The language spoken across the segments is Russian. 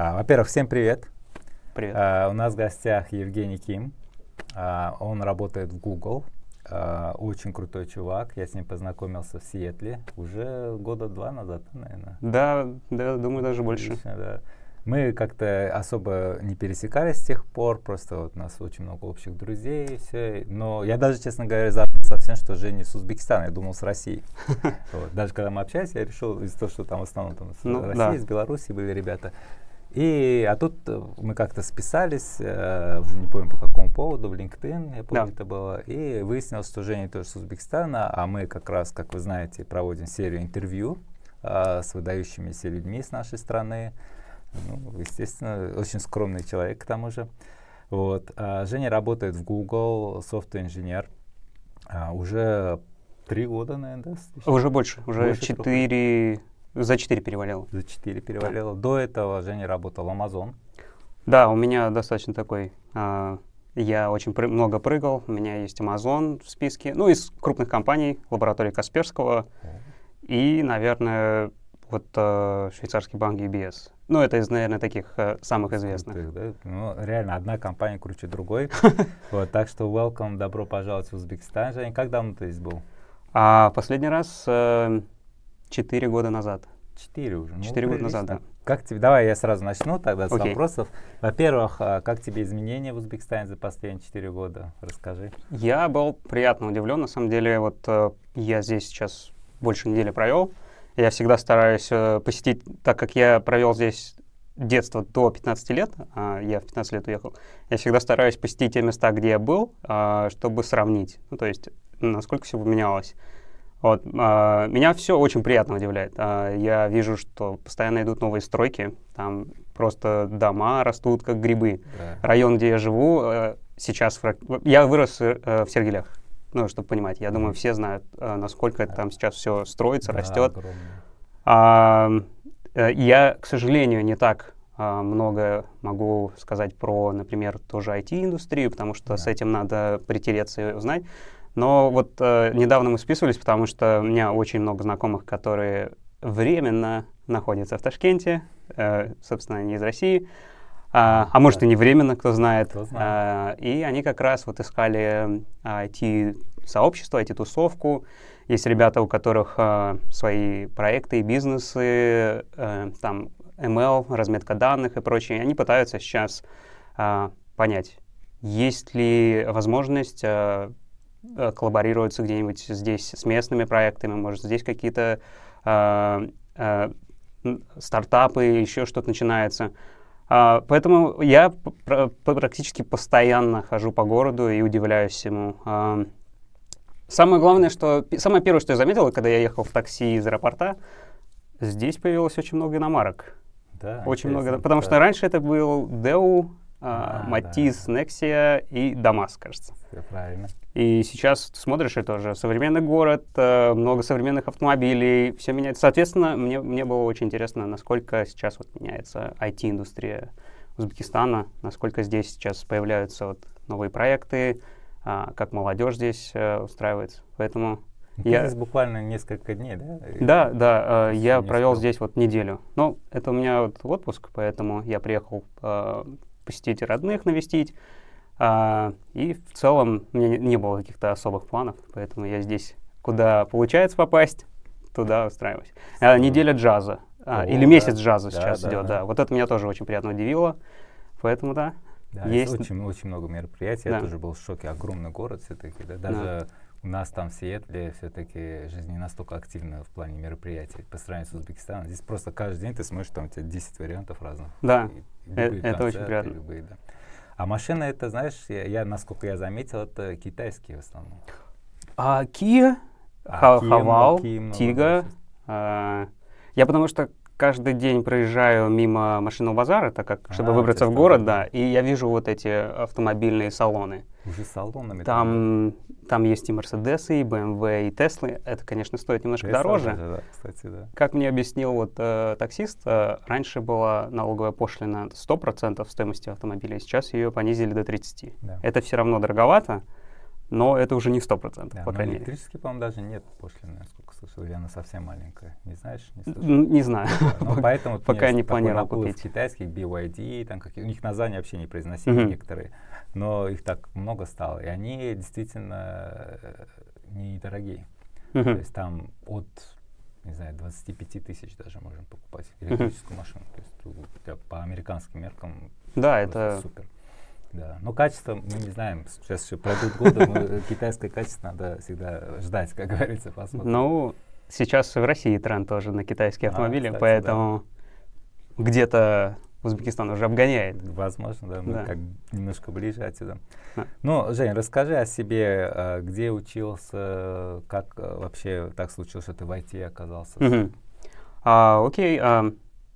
А, во-первых, всем привет. Привет. А, у нас в гостях Евгений Ким. А, он работает в Google. Очень крутой чувак. Я с ним познакомился в Сиэтле уже года два назад, наверное. Да, да, думаю, даже больше. Отлично, да. Мы как-то особо не пересекались с тех пор, просто вот у нас очень много общих друзей и все. Но я даже, честно говоря, забыл совсем, что Женя из Узбекистана, я думал с России. Вот. Даже когда мы общались, я решил из-за того, что там в основном там, с Ну, России, да. из Беларуси были ребята. И, а тут э, мы как-то списались, э, уже не помню по какому поводу, в LinkedIn, я помню, Да. это было, и выяснилось, что Женя тоже с Узбекистана, а мы как раз, как вы знаете, проводим серию интервью э, с выдающимися людьми с нашей страны. Ну, естественно, очень скромный человек к тому же. Вот. А Женя работает в Google, софт-инженер. А, уже три года, наверное, да? Уже больше, уже четыре, за четыре перевалило. За четыре перевалило. До этого Женя работал в Amazon. Да, у меня достаточно такой, а, я очень пры- много прыгал, у меня есть Amazon в списке, ну, из крупных компаний, лаборатории Касперского и, наверное, вот э, швейцарский банк UBS. Ну, это из, наверное, таких э, самых известных. Крутых, да? Ну, реально, одна компания круче другой. Вот, так что welcome, добро пожаловать в Узбекистан. Женя, как давно ты здесь был? А последний раз э, четыре года назад. Четыре уже. Ну, Четыре года назад, прилично. Как тебе, давай я сразу начну тогда с Окей. вопросов. Во-первых, а, как тебе изменения в Узбекистане за последние четыре года? Расскажи. Я был приятно удивлен. На самом деле, вот э, я здесь сейчас больше недели провел. Я всегда стараюсь э, посетить, так как я провел здесь детство до 15 лет, а я в 15 лет уехал, я всегда стараюсь посетить те места, где я был, а, чтобы сравнить. Ну, то есть, насколько все поменялось. Вот, а, меня все очень приятно удивляет. А, я вижу, что постоянно идут новые стройки, там просто дома растут как грибы Да. район, где я живу, э, сейчас... Я вырос э, в Сергелях, ну, чтобы понимать. Я думаю, все знают, э, насколько это там сейчас все строится, Да, растет. А, я, к сожалению, не так а, много могу сказать про, например, тоже IT-индустрию, потому что с Да. этим надо притереться и узнать. Но вот э, недавно мы списывались, потому что у меня очень много знакомых, которые временно находятся в Ташкенте, э, собственно, они из России, а, а может и не временно, кто знает. Кто знает. А, и они как раз вот искали IT-сообщество, IT-тусовку. Есть ребята, у которых а, свои проекты и бизнесы, э, там ML, разметка данных и прочее. Они пытаются сейчас а, понять, есть ли возможность а, э, коллаборироваться где-нибудь здесь с местными проектами, может, здесь какие-то а, м, стартапы, еще что-то начинается. А, поэтому я пр- практически постоянно хожу по городу и удивляюсь ему. А, самое главное, что... Самое первое, что я заметил, когда я ехал в такси из аэропорта, здесь появилось очень много иномарок. Да, Очень много, потому да. что раньше это был Deu, а, Матис, Nexia и ДАМАС, кажется. Всё правильно. И сейчас ты смотришь, это уже современный город, э, много современных автомобилей, все меняется. Соответственно, мне, мне было очень интересно, насколько сейчас вот меняется IT-индустрия Узбекистана, насколько здесь сейчас появляются вот новые проекты, а, как молодежь здесь э, устраивается. Поэтому Ну, Ты Я- здесь буквально несколько дней, да? Да, да, э, я провел здесь вот неделю. Ну, это у меня вот отпуск, поэтому я приехал э, посетить родных, навестить. А, и в целом у меня не, было каких-то особых планов, поэтому я здесь, куда получается попасть, туда устраиваюсь. А, неделя джаза. а, О, или да. месяц джаза Да, сейчас да, идет, да. да. Вот это меня тоже очень приятно удивило. Поэтому да. Да, Есть- очень, очень много мероприятий. Да. Я тоже был в шоке. Огромный город все-таки. Да? Даже у нас там в Сиэтле все-таки жизнь не настолько активна в плане мероприятий по сравнению с Узбекистаном. Здесь просто каждый день ты смотришь, там у тебя 10 вариантов разных. Да, И любые это очень приятно. любые, да. А машины, это, знаешь, я, я, насколько я заметил, это китайские в основном. А Kia, А много, Хавал, много, Тига. а, Я потому что каждый день проезжаю мимо машинного базара, так как, чтобы А, выбраться в город, да, и я вижу вот эти автомобильные салоны. Уже салонами. Там, там есть и Мерседесы, и BMW, и Теслы. Это, конечно, стоит немножко Tesla дороже. да, кстати, да. Как мне объяснил вот э, таксист, э, раньше была налоговая пошлина 100% стоимости автомобиля, сейчас ее понизили до 30%. Да. Это все равно дороговато, но это уже не сто процентов, Да, по но крайней мере. электрический, по-моему, даже нет пошлины, насколько слышал, или она совсем маленькая. Не знаешь? Не слышал? Не знаю. Да, Ну, поэтому Пока не планировал купить. китайских, BYD, там какие, у них названия вообще непроизносимые Мгм. некоторые, но их так много стало, и они действительно э, недорогие. То Мгм. есть там от, не знаю, 25 тысяч даже можно покупать электрическую машину. То есть по американским меркам Да, это супер. Да. Но качество мы не знаем. Сейчас еще пройдут годы, но китайское качество надо всегда ждать, как говорится, посмотрим. Ну, сейчас в России тренд тоже на китайские А, автомобили, кстати, поэтому где-то Узбекистан уже обгоняет. Возможно, да, мы Да. как немножко ближе отсюда. Да. Ну, Жень, расскажи о себе, э, где учился, как вообще так случилось, что ты в IT оказался. Мгм. А, окей, а,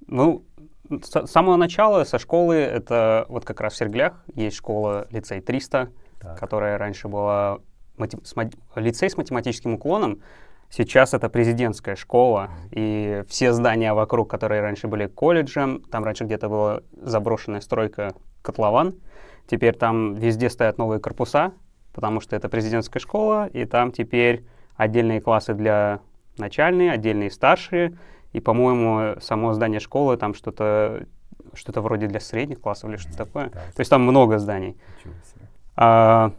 ну, с самого начала, со школы, это вот как раз в Серглях есть школа лицей 300, Так. которая раньше была с лицей с математическим уклоном. Сейчас это президентская школа, и все здания вокруг, которые раньше были колледжем, там раньше где-то была заброшенная стройка котлован, теперь там везде стоят новые корпуса, потому что это президентская школа, и там теперь отдельные классы для начальные, отдельные старшие, и, по-моему, само здание школы там что-то что-то вроде для средних классов или что-то такое. Да, То есть там много зданий. А,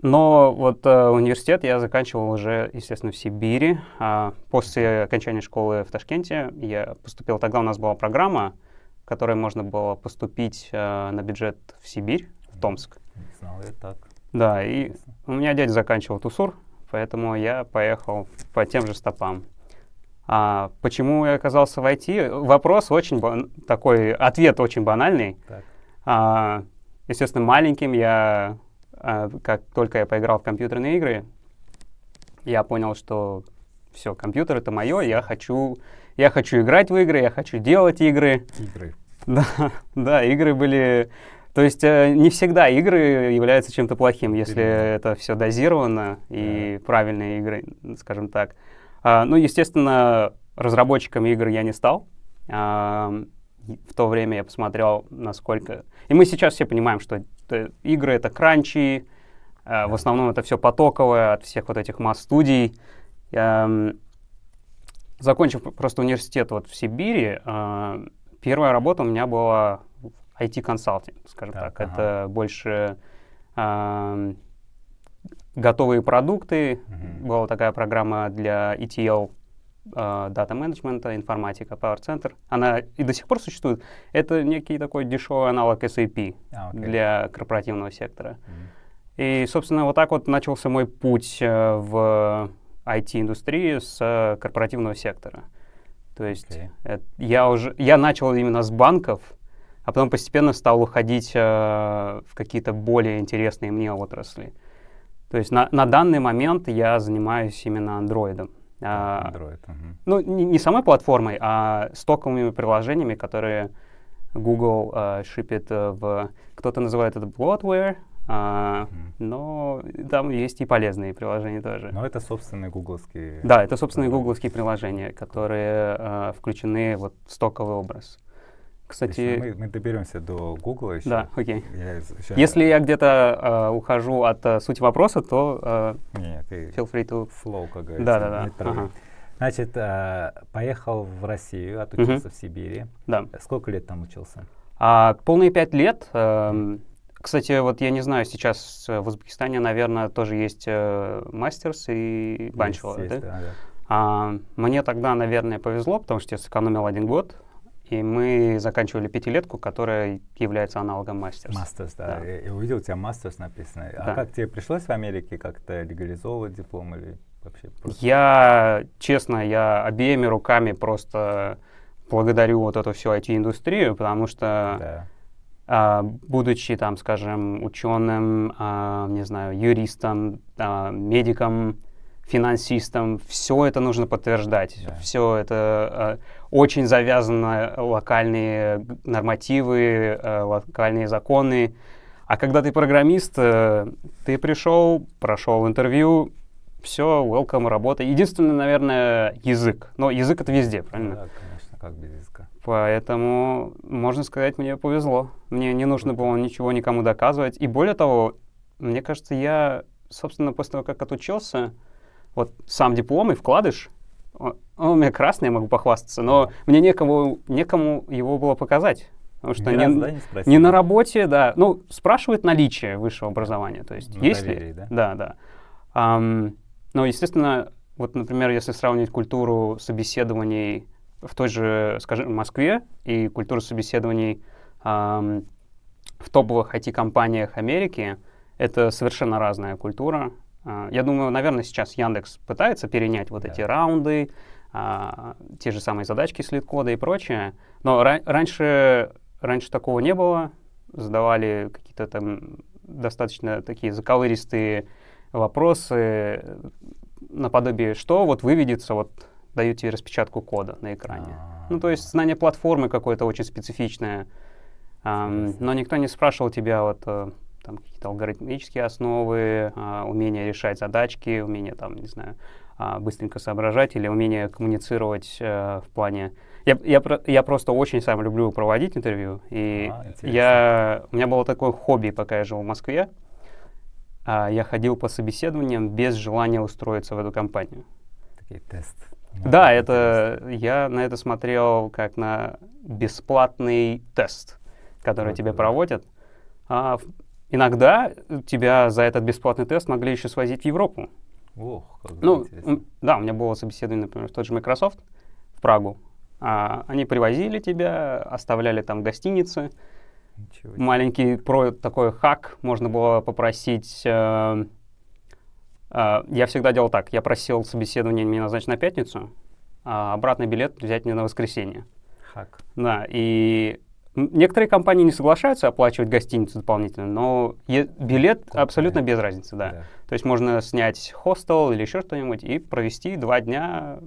но вот а, университет я заканчивал уже, естественно, в Сибири. А, после окончания школы в Ташкенте я поступил. Тогда у нас была программа, в которой можно было поступить а, на бюджет в Сибирь, в Томск. Не знал я так. Да, и у меня дядя заканчивал ТУСУР, поэтому я поехал по тем же стопам. А почему я оказался в IT? Вопрос очень такой, ответ очень банальный. Так. А, естественно, маленьким я, а, как только я поиграл в компьютерные игры, я понял, что все, компьютер это мое, я хочу, я хочу играть в игры, я хочу делать игры. Игры. Да, да, игры были... То есть э, не всегда игры являются чем-то плохим, если Именно. это все дозировано и правильные игры, скажем так. А, ну, естественно, разработчиком игр я не стал. А, в то время я посмотрел, насколько... И мы сейчас все понимаем, что игры — это кранчи, а, в основном это все потоковое от всех вот этих масс-студий. Эм, Закончив просто университет вот в Сибири, первая работа у меня была IT-консалтинг, скажем Так, так. ага. Это больше ам, готовые продукты. Мгм. Была такая программа для ETL, а, дата менеджмента, информатика, Power Center. Она и до сих пор существует. Это некий такой дешевый аналог SAP А, окей. для корпоративного сектора. Мгм. И, собственно, вот так вот начался мой путь э, в IT-индустрии с э, корпоративного сектора. То есть Окей. э, я уже я начал именно с банков, а потом постепенно стал уходить э, в какие-то более интересные мне отрасли. То есть на, на данный момент я занимаюсь именно андроидом. А, Android. мгм. ну, не, не самой платформой, а стоковыми приложениями, которые Google э, шипит э, в... Кто-то называет это bloatware, а, Мгм. но там есть и полезные приложения тоже. Но это собственные гугловские. Да, это, Ага. гугловские приложения, которые э, включены вот в стоковый образ. Кстати, Мы, мы доберемся до Гугла еще. да, окей. Я ща- Если я где-то э, ухожу от э, сути вопроса, то э, Не, ты feel free to... флоу, как говорится. Да-да-да, не торопи. ага. Значит, э, поехал в Россию, отучился в Сибири. Да. Сколько лет там учился? А, полные пять лет. эм, кстати, вот я не знаю, сейчас э, в Узбекистане, наверное, тоже есть э, мастерс и бachelor, Есть, да? да, да. А, мне тогда, наверное, повезло, потому что я сэкономил один год, и мы заканчивали пятилетку, которая является аналогом мастерс. Мастерс, да. Да. Я, я увидел, у тебя мастерс написано. А Да. как тебе пришлось в Америке как-то легализовывать диплом или вообще просто? Я, честно, я обеими руками просто благодарю вот эту всю IT-индустрию, потому что Да. а, будучи там, скажем, ученым, а, не знаю, юристом, а, медиком, финансистом, все это нужно подтверждать. Да. Все это а, очень завязано локальные г- нормативы, а, локальные законы. А когда ты программист, э, ты пришел, прошел интервью, все, welcome, работа. Единственное, наверное, язык. Но язык это везде, правильно? Да, конечно, как без языка. Поэтому, можно сказать, мне повезло. Мне не нужно было ничего никому доказывать. И более того, мне кажется, я собственно, после того, как отучился, вот сам диплом и вкладыш, он, он у меня красный, я могу похвастаться, но мне некому, некому его было показать. Потому что Ни не, разу, да, не не на работе, да. Ну, спрашивают наличие высшего образования. То есть, На есть доверии, ли? да? Да, да. Ам, но, естественно, вот, например, если сравнить культуру собеседований в той же, скажем, Москве и культуру собеседований ам, в топовых IT-компаниях Америки, это совершенно разная культура. А, я думаю, наверное, сейчас Яндекс пытается перенять вот Да. эти раунды, а, те же самые задачки с лид-кода и прочее. Но ра- раньше, раньше такого не было. Задавали какие-то там достаточно такие заковыристые вопросы наподобие «что вот выведется, вот даю тебе распечатку кода на экране». Ну, то есть знание платформы какое-то очень специфичное. Интересно. но никто не спрашивал тебя вот э, там какие-то алгоритмические основы, а, умение решать задачки, умение там, не знаю, а, быстренько соображать или умение коммуницировать э, в плане... Я, я, я просто очень сам люблю проводить интервью, и А, интересно. я, у меня было такое хобби, пока я жил в Москве. А, я ходил по собеседованиям без желания устроиться в эту компанию. Такие тесты. Да, это я на это смотрел как на бесплатный тест, который Круто, тебе да. проводят. А, иногда тебя за этот бесплатный тест могли еще свозить в Европу. Ох, как Ну, интересно. да, у меня было собеседование, например, в тот же Microsoft в Прагу. А, они привозили тебя, оставляли там гостиницы. Ничего. Маленький про такой хак можно было попросить. э, э, я всегда делал так. Я просил собеседование мне назначить на пятницу, а обратный билет взять мне на воскресенье. Хак. Да, и некоторые компании не соглашаются оплачивать гостиницу дополнительно, но е- билет абсолютно без разницы, да. То есть можно снять хостел или еще что-нибудь и провести два дня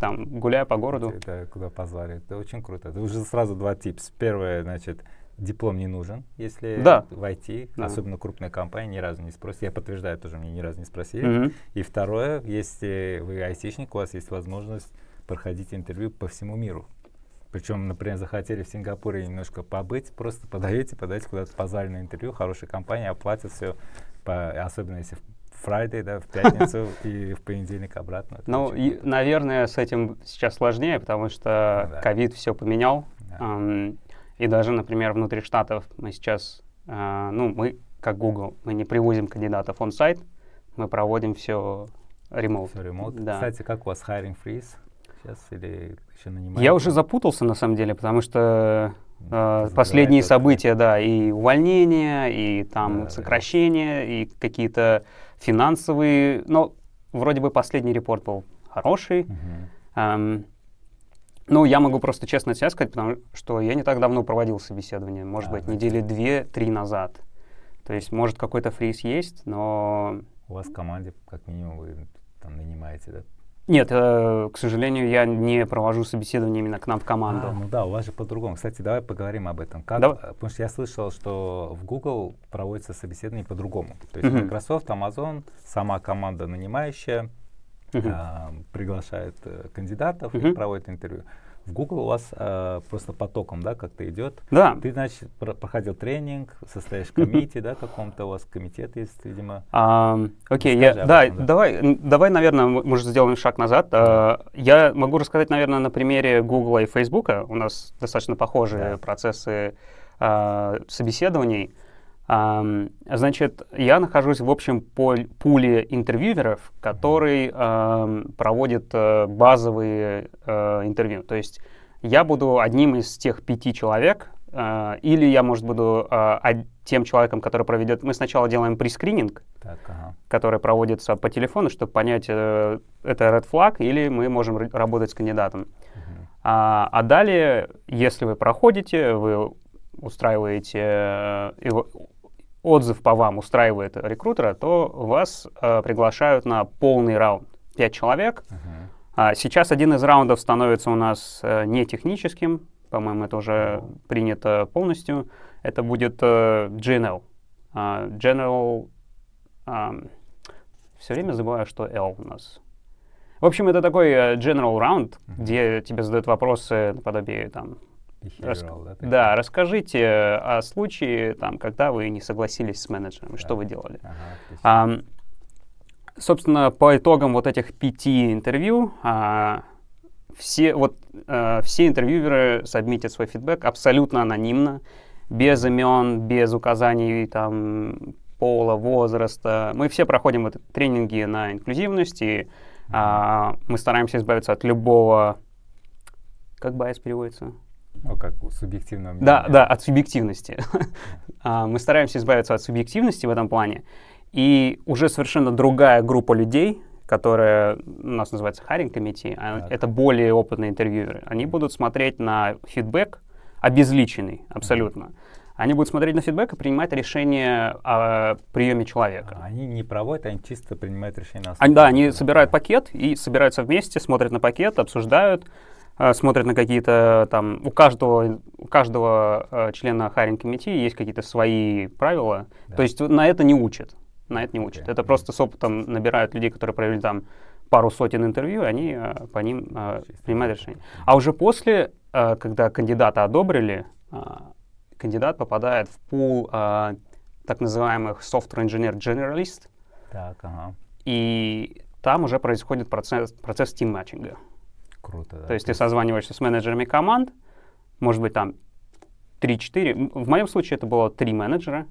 там, гуляя по городу. Это куда позвали. Это очень круто. Это уже сразу два типа. Первое, значит, диплом не нужен, если Да. в IT, Да. особенно крупная компания, ни разу не спросили. Я подтверждаю, тоже мне ни разу не спросили. Мгм. И второе, если вы айтишник, у вас есть возможность проходить интервью по всему миру. Причем, например, захотели в Сингапуре немножко побыть, просто подаете, подаете куда-то позвали на интервью, хорошая компания оплатит все, особенно если в Friday, да, в пятницу и в понедельник обратно. Ну, и, наверное, с этим сейчас сложнее, потому что Ну да. ковид все поменял. Да. Ам, и даже, например, внутри штатов мы сейчас, а, ну, мы, как Google, мы не привозим кандидатов on-сайт, мы проводим все ремоут. Всё ремонт. Да. Кстати, как у вас hiring freeze сейчас или еще нанимаете? Я уже запутался, на самом деле, потому что э, последние события, да, и увольнения, и там Да, да. сокращения, и какие-то финансовые, но вроде бы последний репорт был хороший. Мгм. Ам, ну, я могу просто честно тебе сказать, потому что я не так давно проводил собеседование, может А, быть, да. недели две-три назад. То есть, может, какой-то фриз есть, но... У вас в команде, как минимум, вы там нанимаете, да? Нет, э, к сожалению, я не провожу собеседование именно к нам в команду. А, ну да, у вас же по-другому. Кстати, давай поговорим об этом. Как, Давай. э, Потому что я слышал, что в Google проводится собеседование по-другому. То есть Мгм. Microsoft, Amazon, сама команда нанимающая Мгм. а, приглашает э, кандидатов и Мгм. проводит интервью. В Google у вас э, просто потоком, да, как-то идет. Да. Ты, значит, про- проходил тренинг, состоишь в комите, да, каком-то у вас комитет есть, видимо. Ам, Окей, я, да, давай, давай, наверное, может, сделаем шаг назад. А, Я могу рассказать, наверное, на примере Google и Facebook. У нас достаточно похожие Да. процессы а, собеседований. Значит, я нахожусь в общем пуле интервьюеров, который проводит э, базовые э, интервью. То есть я буду одним из тех пяти человек, э, или я, может, буду э, тем человеком, который проведет... Мы сначала делаем прескрининг, Так, ага. который проводится по телефону, чтобы понять, это red flag или мы можем работать с кандидатом. А, а далее, если вы проходите, вы устраиваете, его- отзыв по вам устраивает рекрутера, то вас э, приглашают на полный раунд. Пять человек. Мгм. А сейчас один из раундов становится у нас э, не техническим, по-моему, это уже О. принято полностью. Это будет э, GNL. А, General... все время забываю, что L у нас. В общем, это такой э, general round, Мгм. где тебе задают вопросы наподобие там... рас- Behavioral, да, расскажите о случае, там, когда вы не согласились с менеджером, что Да. вы делали. Ага. Ам, собственно, по итогам вот этих пяти интервью, а, все, вот, а, все интервьюеры сабмитят свой фидбэк абсолютно анонимно, без имен, без указаний там, пола, возраста. Мы все проходим вот тренинги на инклюзивность, и а, мы стараемся избавиться от любого... Как bias переводится? Ну, как субъективного мнения. Да, да, от субъективности. А, мы стараемся избавиться от субъективности в этом плане. И уже совершенно другая группа людей, которая у нас называется hiring committee, это более опытные интервьюеры, они будут смотреть на фидбэк обезличенный абсолютно. Они будут смотреть на фидбэк и принимать решение о приеме человека. А они не проводят, они чисто принимают решение на основе. Да, они собирают пакет и собираются вместе, смотрят на пакет, обсуждают, смотрят на какие-то там, у каждого, у каждого э, члена хайринг комитета есть какие-то свои правила, да. то есть на это не учат, на это не учат. Okay. Это просто с опытом набирают людей, которые провели там пару сотен интервью, они э, по ним э, принимают решение. А уже после, э, когда кандидата одобрили, э, кандидат попадает в пул э, так называемых software engineer generalist, так, ага. и там уже происходит процесс, процесс тим-матчинга. Круто, да. То есть ты созваниваешься с менеджерами команд, может быть, там 3-4. В моем случае это было 3 менеджера.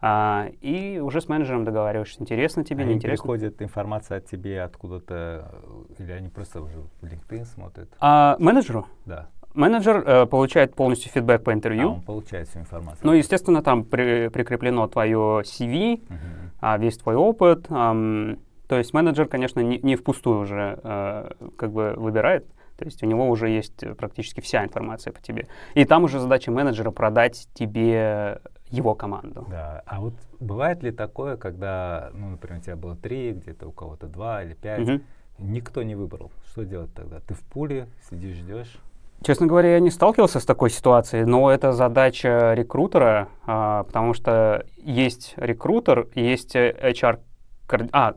А, и уже с менеджером договариваешься, интересно тебе, они неинтересно. приходит информация от тебе откуда-то, или они просто уже в LinkedIn смотрят? А, менеджеру? Да. Менеджер э, получает полностью фидбэк по интервью. А, он получает всю информацию. Ну, естественно, там при, прикреплено твое CV, uh-huh. а, весь твой опыт. Эм, то есть менеджер, конечно, не, не впустую уже э, как бы выбирает. То есть у него уже есть практически вся информация по тебе. И там уже задача менеджера продать тебе его команду. Да. А вот бывает ли такое, когда, ну, например, у тебя было три, где-то у кого-то два или пять, угу. никто не выбрал? Что делать тогда? Ты в пуле, сидишь, ждешь? Честно говоря, я не сталкивался с такой ситуацией, но это задача рекрутера, а, потому что есть рекрутер, есть HR а,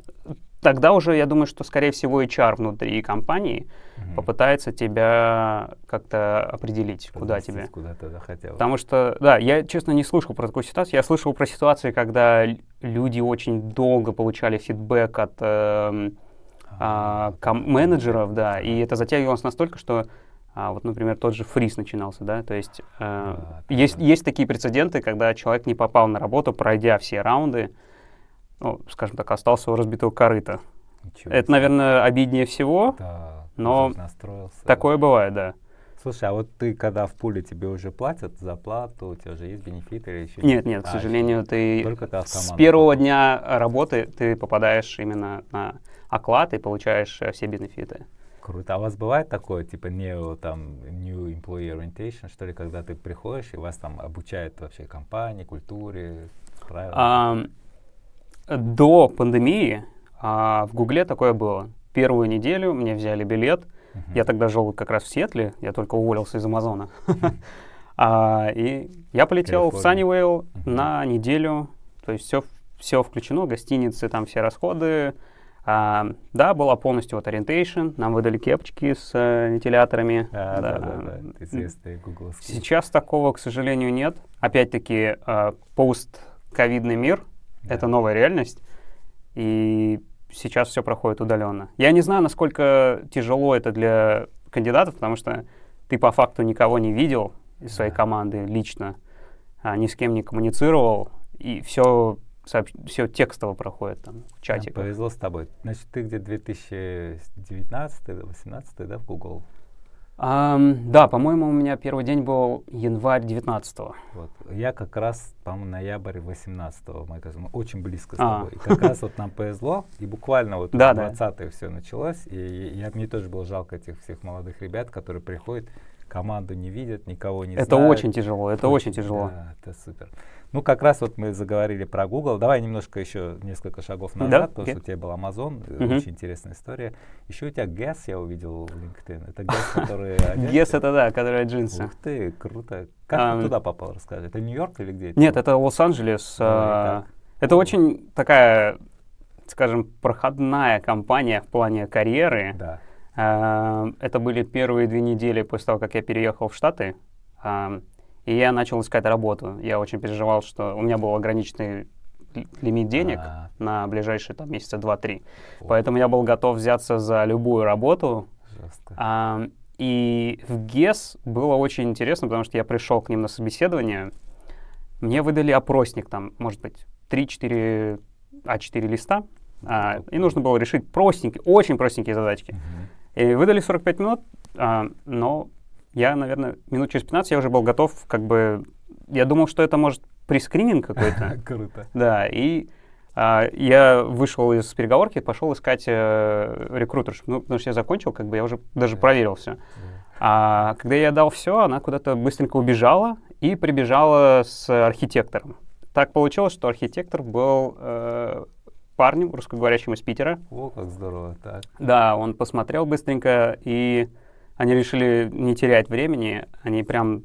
тогда уже, я думаю, что, скорее всего, HR внутри компании mm-hmm. попытается тебя как-то определить, куда тебе. Куда ты захотел. Потому что, да, я, честно, не слышал про такую ситуацию. Я слышал про ситуации, когда люди очень долго получали фидбэк от э, а, ком- менеджеров, да, и это затягивалось настолько, что а, вот, например, тот же фриз начинался, да, то есть э, а, есть, да. есть такие прецеденты, когда человек не попал на работу, пройдя все раунды, ну, скажем так, остался у разбитого корыта. Ничего Это, наверное, обиднее всего, да, но такое бывает, да. Слушай, а вот ты, когда в пуле тебе уже платят зарплату, у тебя уже есть бенефиты или еще? Нет, нет, а, к сожалению, ты, ты с первого дня работы ты попадаешь именно на оклад и получаешь э, все бенефиты. Круто. А у вас бывает такое, типа, new, там, new employee orientation, что ли, когда ты приходишь и вас там обучают вообще компании, культуре, правилам? Um, до пандемии а, в Гугле такое было. Первую неделю мне взяли билет. Uh-huh. Я тогда жил как раз в Сетле, я только уволился из Амазона. Uh-huh. а, и я полетел в Саннивейл uh-huh. на неделю. То есть все, все включено, гостиницы, там все расходы. А, да, была полностью вот ориентейшн, нам выдали кепочки с э, вентиляторами. А, да, да, да, да. известные гугловские. Сейчас такого, к сожалению, нет. Опять-таки, э, пост-ковидный мир. Это новая реальность. И сейчас все проходит удаленно. Я не знаю, насколько тяжело это для кандидатов, потому что ты по факту никого не видел из своей команды лично, а, ни с кем не коммуницировал, и все все текстово проходит там в. Да, повезло с тобой. Значит, ты где 2019-2018, да, в Google Um, да, по-моему, у меня первый день был январь 19 -го. Вот. Я как раз, по-моему, ноябрь 18 -го, мы, мы очень близко с а. тобой. И как раз вот нам повезло, и буквально вот да, 20 да. все началось, и я, мне тоже было жалко этих всех молодых ребят, которые приходят, команду не видят, никого не это знают. Это очень тяжело, это очень, очень тяжело. Да, это супер. Ну, как раз вот мы заговорили про Google. Давай немножко еще несколько шагов назад, да? потому okay. что у тебя был Amazon, uh-huh. очень интересная история. Еще у тебя Guess я увидел в LinkedIn. Это Guess, который Guess это да, который джинсы. Ух ты, круто. Как ты туда попал, расскажи. Это Нью-Йорк или где? Нет, это Лос-Анджелес. А, это очень такая, скажем, проходная компания в плане карьеры. Да. А, это были первые две недели после того, как я переехал в Штаты. И я начал искать работу. Я очень переживал, что у меня был ограниченный ли- лимит денег А. на ближайшие там месяца два-три. Поэтому я был готов взяться за любую работу. Жестко. А, и в ГЕС было очень интересно, потому что я пришел к ним на собеседование. Мне выдали опросник, там, может быть, 3-4 А4 листа. а, и нужно было решить простенькие, очень простенькие задачки. Мгм. И выдали 45 минут, а, но я, наверное, минут через 15 я уже был готов, как бы, я думал, что это может прескрининг какой-то. Круто. Да, и а, я вышел из переговорки, пошел искать э, рекрутерш. Ну, потому что я закончил, как бы я уже даже проверил все. А когда я дал все, она куда-то быстренько убежала и прибежала с архитектором. Так получилось, что архитектор был э, парнем русскоговорящим из Питера. О, как здорово. Так. Да, он посмотрел быстренько, и они решили не терять времени. Они прям,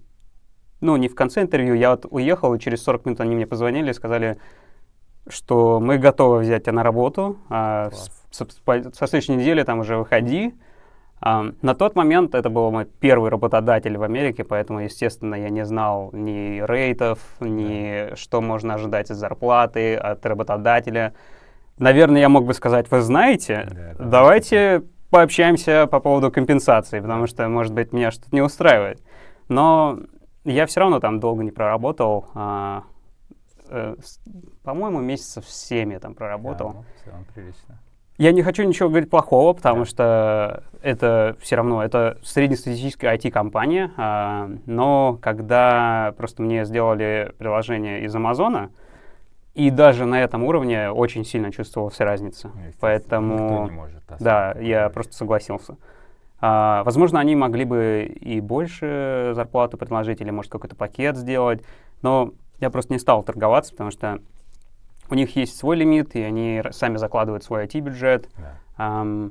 ну, не в конце интервью, я вот уехал, и через 40 минут они мне позвонили и сказали, что мы готовы взять тебя на работу, а с- Класс. с- по- со следующей недели там уже выходи. А, на тот момент это был мой первый работодатель в Америке, поэтому, естественно, я не знал ни рейтов, ни что можно ожидать от зарплаты, от работодателя. Наверное, я мог бы сказать, вы знаете, Да, да, давайте пообщаемся по поводу компенсации, потому что, может быть, меня что-то не устраивает. Но я все равно там долго не проработал. а, э, по-моему, месяцев 7 я там проработал. Да, ну, целом прилично. Я не хочу ничего говорить плохого, потому Да. что это все равно, это среднестатистическая IT-компания, а, но когда просто мне сделали приложение из Амазона, и даже на этом уровне очень сильно чувствовалась разница. Поэтому... Никто не может Да, я просто согласился. А, возможно, они могли бы и больше зарплату предложить, или, может, какой-то пакет сделать, но я просто не стал торговаться, потому что у них есть свой лимит, и они сами закладывают свой IT-бюджет. Да. По-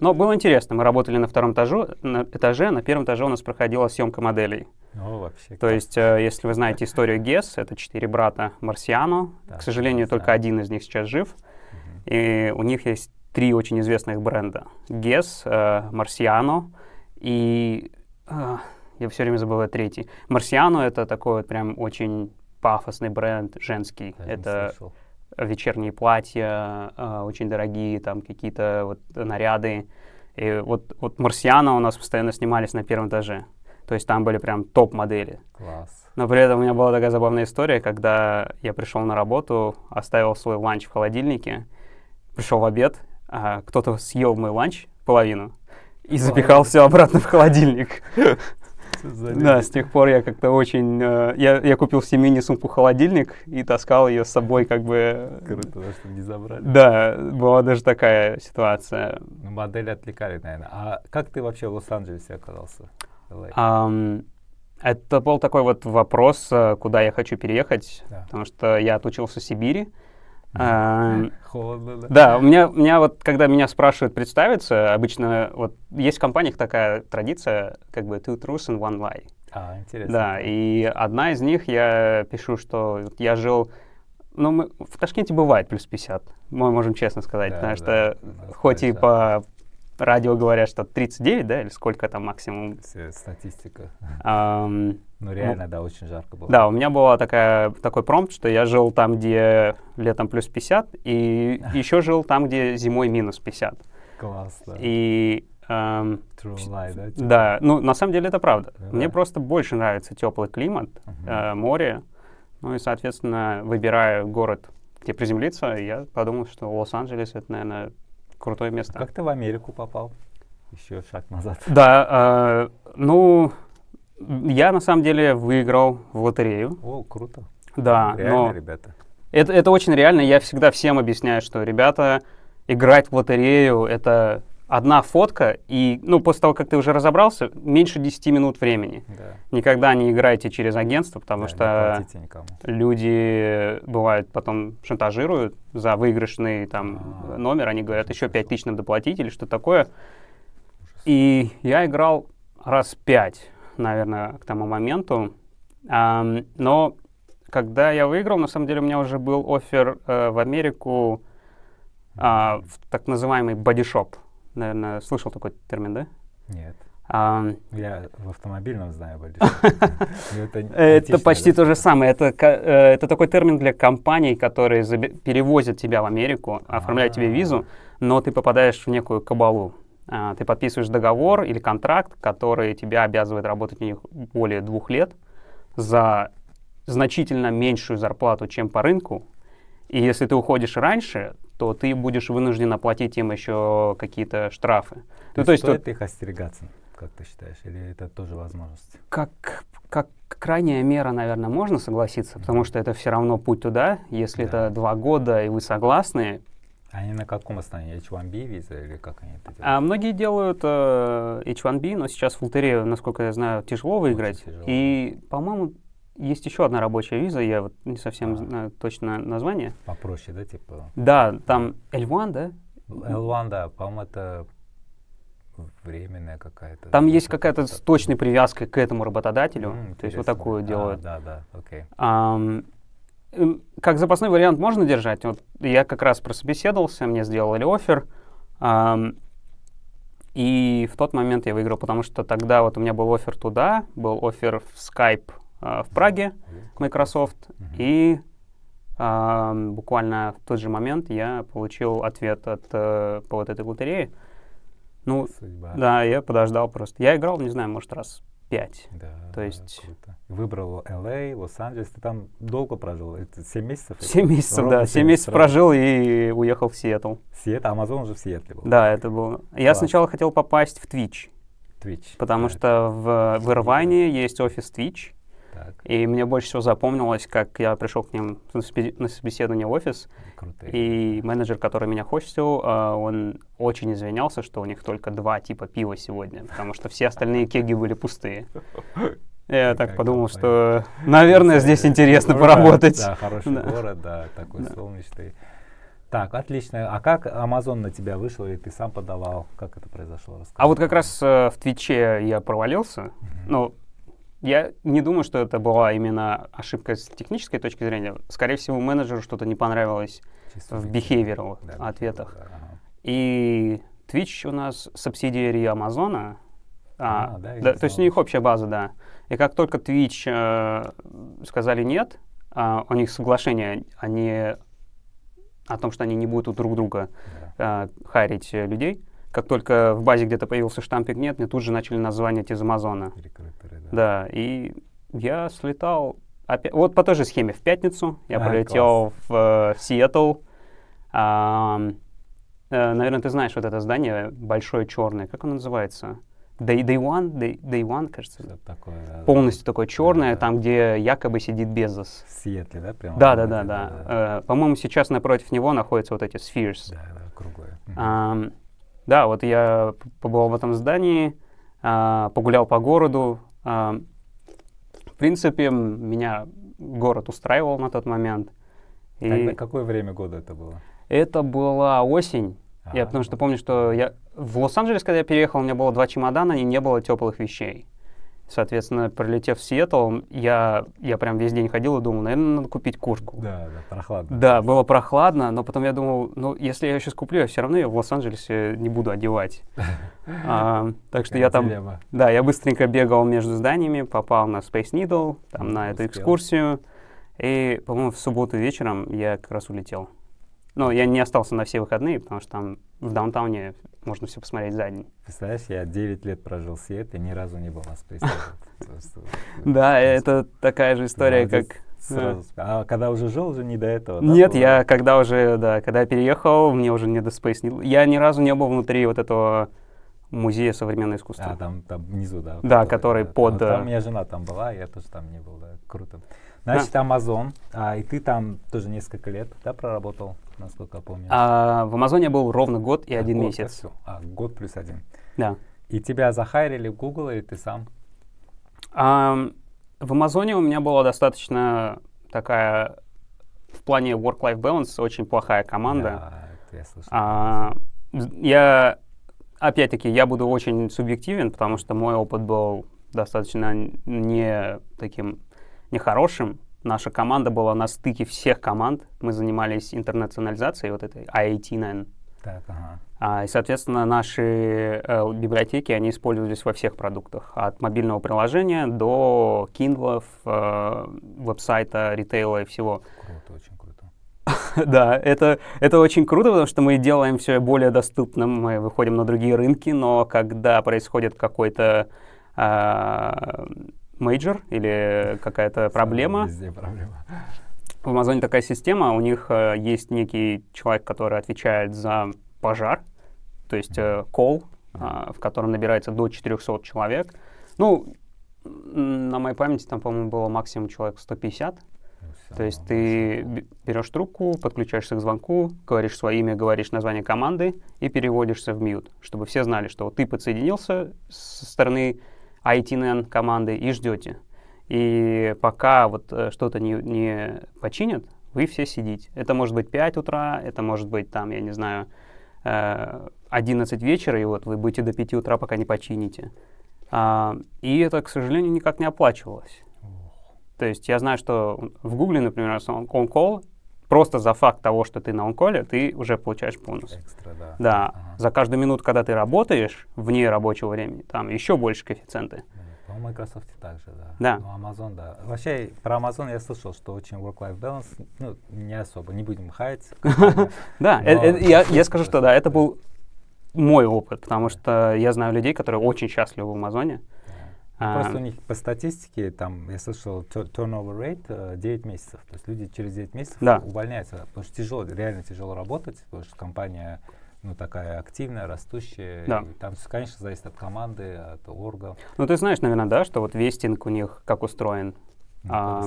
но было интересно. Мы работали на втором этажу, на этаже, на первом этаже у нас проходила съемка моделей. Ну, вообще. То есть, э, если вы знаете историю ГЕС, это четыре брата Марсиано. Да, К сожалению, только знаю. один из них сейчас жив. Мгм. И у них есть три очень известных бренда. Гес, э, Марсиано и... э, я все время забываю третий. Марсиано — это такой вот прям очень пафосный бренд женский. Не это. Вечерние платья, э, очень дорогие, там какие-то вот наряды. И вот, вот Marciano у нас постоянно снимались на первом этаже. То есть там были прям топ-модели. Класс. Но при этом у меня была такая забавная история, когда я пришел на работу, оставил свой ланч в холодильнике, пришел в обед, а кто-то съел мой ланч, половину, и запихал все обратно в холодильник. Да, с тех пор я как-то очень... э, Я, я купил себе мини-сумку-холодильник и таскал ее с собой как бы... Круто, да, чтобы не забрали. Да, была даже такая ситуация. Ну, модели отвлекали, наверное. А как ты вообще в Лос-Анджелесе оказался? Ам, Это был такой вот вопрос, э, куда я хочу переехать, Да. потому что я отучился в Сибири. Ам, Холодно, да? Да, у меня, у меня вот, когда меня спрашивают представиться, обычно вот есть в компаниях такая традиция, как бы two truths and one lie. А, интересно. Да, и одна из них я пишу, что вот я жил, ну, мы, в Ташкенте бывает плюс 50, мы можем честно сказать, Да, потому да, что нас хоть и по радио говорят, что 39, да, или сколько там максимум. Статистика. ам, Ну, реально, да, очень жарко было. да, у меня была такая, такой промпт, что я жил там, где летом плюс 50, и еще жил там, где зимой минус 50. Классно. И ам, True lie, да? типа? да, ну на самом деле это правда. Ну Мне просто больше нравится теплый климат, Мгм. э, море. Ну и, соответственно, выбирая город, где приземлиться, я подумал, что Лос-Анджелес это, наверное, крутое место. Как ты в Америку попал? Еще шаг назад. Да, э, ну, я на самом деле выиграл в лотерею. О, круто. Да, Реально, но ребята. это, это очень реально. Я всегда всем объясняю, что, ребята, играть в лотерею — это одна фотка, и, ну, после того, как ты уже разобрался, меньше 10 минут времени. Да. Никогда не играйте через агентство, потому Да, что люди, бывают, потом шантажируют за выигрышный там А, номер, они говорят, еще 5 хорошо. тысяч надо доплатить или что такое. И я играл раз пять, наверное, к тому моменту. Ам, но когда я выиграл, на самом деле у меня уже был офер э, в Америку а, в так называемый бодишоп. Наверное, слышал такой термин, да? Нет. А, Я в автомобильном знаю больше. Ну, Это античное, почти то же самое. Это, э, это такой термин для компаний, которые перевозят тебя в Америку, оформляют тебе А. визу, но ты попадаешь в некую кабалу. А, Ты подписываешь договор или контракт, который тебя обязывает работать у них более двух лет за значительно меньшую зарплату, чем по рынку. И если ты уходишь раньше, то ты будешь вынужден оплатить им еще какие-то штрафы. Ну, то есть стоит их остерегаться, как ты считаешь, или это тоже возможность? как, как крайняя мера, наверное, можно согласиться, потому что это все равно путь туда. Если Да. это два года, и вы согласны. Они на каком основании? H1B виза или как они это делают? А многие делают э, H1B, но сейчас в лотерею, насколько я знаю, тяжело выиграть. тяжело. И, по-моему, есть еще одна рабочая виза, я вот не совсем А. знаю точно название. Попроще, да, типа? Да, там L1, да? L1, да, по-моему, это временная какая-то. Там есть какая-то с точной привязкой к этому работодателю. М, То есть вот такую А, делают. Да, да, окей. Ам, эм, как запасной вариант можно держать? Вот я как раз прособеседовался, мне сделали офер. ам, и в тот момент я выиграл, потому что тогда вот у меня был офер туда, был офер в Skype а, в Праге, Microsoft, Мгм. и ам, буквально в тот же момент я получил ответ от, э, по вот этой лотерее. Ну, Судьба. да, я подождал просто. Я играл, не знаю, может, раз пять. Да, То есть- круто. Выбрал LA, Лос-Анджелес. Ты там долго прожил? Это 7 месяцев? Семь месяцев, Ровно да, семь семь месяцев сразу. прожил и уехал в Сиэтл. Сиэтл, Амазон уже в Сиэтле был. Да, это было. Я Класс. сначала хотел попасть в Twitch, Twitch. потому Так, что в, в Ирвайне есть офис Twitch, Так, и мне больше всего запомнилось, как я пришел к ним на собеседование в офис, круто. и менеджер, который меня хостил, а, он очень извинялся, что у них только два типа пива сегодня, потому что все остальные кеги были пустые. Я так подумал, что, наверное, здесь интересно поработать. Да, хороший город, да, такой солнечный. Так, отлично. А как Амазон на тебя вышел, или ты сам подавал? Как это произошло? Расскажи. А вот как раз э, в Твиче я провалился. Мгм. Ну, я не думаю, что это была именно ошибка с технической точки зрения. Скорее всего, менеджеру что-то не понравилось Чисто в behavioral, да, ответах. да, ага. И Twitch у нас субсидиарий Амазона. А, А, да, да, то есть у них общая база, да. И как только Twitch э, сказали нет, а, у них соглашение, они о том, что они не будут друг друга Да. э, хайрить э, людей. Как только в базе где-то появился штампик «нет», мне тут же начали названивать из Амазона. Рекрутеры, да. Да, и я слетал опять, вот по той же схеме в пятницу. Я А, прилетел в, э, в Сиэтл. Ам, э, наверное, ты знаешь вот это здание большое черное. Как оно называется? Day, Day One? Day, Day One, кажется. Что-то такое. да. Полностью такое черное, да. там, где якобы сидит Безос. В Сиэтле, да? Прямо Да, в да, городе, да, да. Э, По-моему, сейчас напротив него находятся вот эти Spheres. Да, да, круглые. Мгм. Да, вот я побывал в этом здании, а, погулял по городу. Ам, в принципе, меня город устраивал на тот момент. И Когда- какое время года это было? это была осень. Я Ага. потому что помню, что я в Лос-Анджелес, когда я переехал, у меня было два чемодана и не было теплых вещей. Соответственно, прилетев в Сиэтл, я, я прям весь день ходил и думал, наверное, надо купить куртку. Да, да, прохладно. Да, было прохладно, но потом я думал, ну, если я сейчас куплю, я все равно ее в Лос-Анджелесе не буду одевать. А, так что я там, Дилемма. да, я быстренько бегал между зданиями, попал на Space Needle, там на эту экскурсию, и, по-моему, в субботу вечером я как раз улетел. Но я не остался на все выходные, потому что там в даунтауне можно все посмотреть за день. Представляешь, я 9 лет прожил в Сиэтле, ни разу не был. Просто, Да, это такая же история, как... А когда уже жил, уже не до этого, Нет, я когда уже, да, когда переехал, мне уже не до Space. Я ни разу не был внутри вот этого музея современного искусства. А, там, там внизу, да. Да, который под, Там э, у меня жена там была, я тоже там не был, да. Круто. Значит, Amazon, а, и ты там тоже несколько лет, да, проработал, насколько я помню? А, в Амазоне был ровно год и А, один год, месяц. всё. А, год плюс один. Да. И тебя захайрили в Google или ты сам? Ам, в Амазоне у меня была достаточно такая в плане work-life balance очень плохая команда. Да, это я слышал. А, я, опять-таки, я буду очень субъективен, потому что мой опыт был достаточно не таким нехорошим. Наша команда была на стыке всех команд. Мы занимались интернационализацией, вот этой IAT, наверное. Так, ага. А, и, соответственно, наши э, библиотеки, они использовались во всех продуктах. От мобильного приложения до Kindle, э, веб-сайта, ритейла и всего. Круто, очень круто. да, это, это очень круто, потому что мы делаем все более доступным, мы выходим на другие рынки, но когда происходит какой-то major или какая-то проблема, Везде проблема. в Амазоне такая система, у них э, есть некий человек, который отвечает за пожар, то есть э, call, э, в котором набирается до 400 человек. Ну, на моей памяти там, по-моему, было максимум человек 150. Ну, То есть ты берешь трубку, подключаешься к звонку, говоришь свое имя, говоришь название команды и переводишься в мьют, чтобы все знали, что ты подсоединился со стороны ITN команды и ждете. И пока вот э, что-то не, не починят, вы все сидите. Это может быть 5 утра, это может быть там, я не знаю, э, 11 вечера, и вот вы будете до 5 утра, пока не почините. А, и это, к сожалению, никак не оплачивалось. То есть я знаю, что в Гугле, например, он- on-call, просто за факт того, что ты на он-коле, ты уже получаешь бонус. Экстра, да. Да, Ага. за каждую минуту, когда ты работаешь вне рабочего времени, там еще больше коэффициенты. Да. В Microsoft также, да. Да. Ну, Amazon, да. Вообще, про Amazon я слышал, что очень work-life balance, ну, не особо, не будем хаять. Да, э- э, я, я скажу, что да, это был мой опыт, потому что я знаю людей, которые очень счастливы в Амазоне. Ну, А, Просто у них по статистике, там, я слышал, tur- turnover rate э, 9 месяцев. То есть люди через 9 месяцев Да. увольняются. Потому что тяжело, реально тяжело работать, потому что компания ну, такая активная, растущая. Да. и там всё, конечно, зависит от команды, от орга. Ну, ты знаешь, наверное, да, что вот вестинг у них как устроен. Ну, А.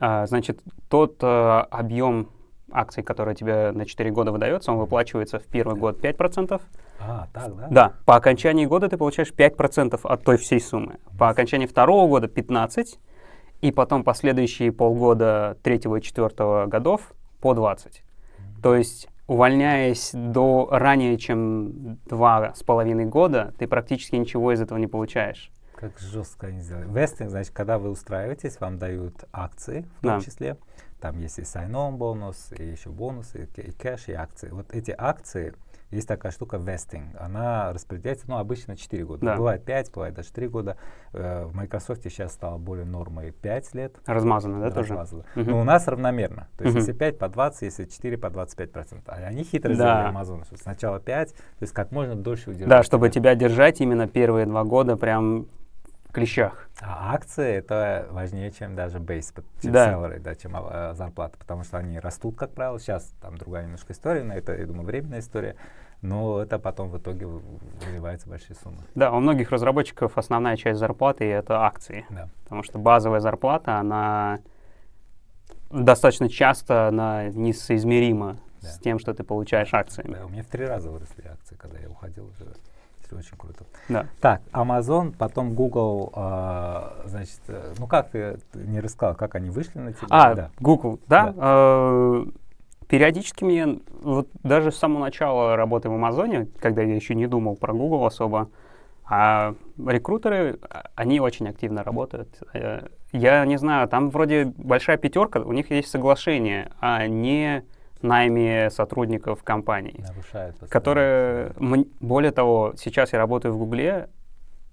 А, значит, тот э, объем акций, который тебе на 4 года выдается, он выплачивается в первый год 5%. А, так, да? Да, по окончании года ты получаешь 5% от той всей суммы. По окончании второго года 15%, и потом последующие полгода третьего и четвертого годов по 20%. То есть, увольняясь до ранее, чем два с половиной года, ты практически ничего из этого не получаешь. Как жестко они сделали. Вестинг, значит, когда вы устраиваетесь, вам дают акции, в том Да. числе. Там есть и sign-on бонус, и еще бонусы, и кэш, и акции. Вот эти акции, есть такая штука вестинг. Она распределяется, ну, обычно 4 года. Да. Бывает 5, бывает даже 3 года. Э, в Microsoft сейчас стало более нормой 5 лет. Размазано, да, тоже? размазано. Мгм. Но у нас равномерно. То есть Мгм. если 5 по 20, если 4 по 25 процентов. А они хитро Да. сделали Amazon, сначала 5, то есть как можно дольше удержать. Да, чтобы тебя. держать именно первые два года прям клещах. А акции это важнее, чем даже бейс, чем Да. salary, да, чем а, зарплата, потому что они растут, как правило. Сейчас там другая немножко история, но это, я думаю, временная история. Но это потом в итоге выливается большие суммы. Да, у многих разработчиков основная часть зарплаты это акции. Да. Потому что базовая зарплата, она достаточно часто она несоизмерима Да. с тем, что ты получаешь акциями. Да, у меня в три раза выросли акции, когда я уходил уже. Это очень круто. Да. Так, Amazon, потом Google, а, значит, э, ну как ты, ты не рассказал, как они вышли на тебя? А, да. Google, да. э, периодически мне, вот даже с самого начала работы в Амазоне, когда я еще не думал про Google особо, а рекрутеры, а, они очень активно работают. Э, Я не знаю, там вроде большая пятерка, у них есть соглашение о не найме сотрудников компании. Постоянно. которые, более того, сейчас я работаю в Гугле,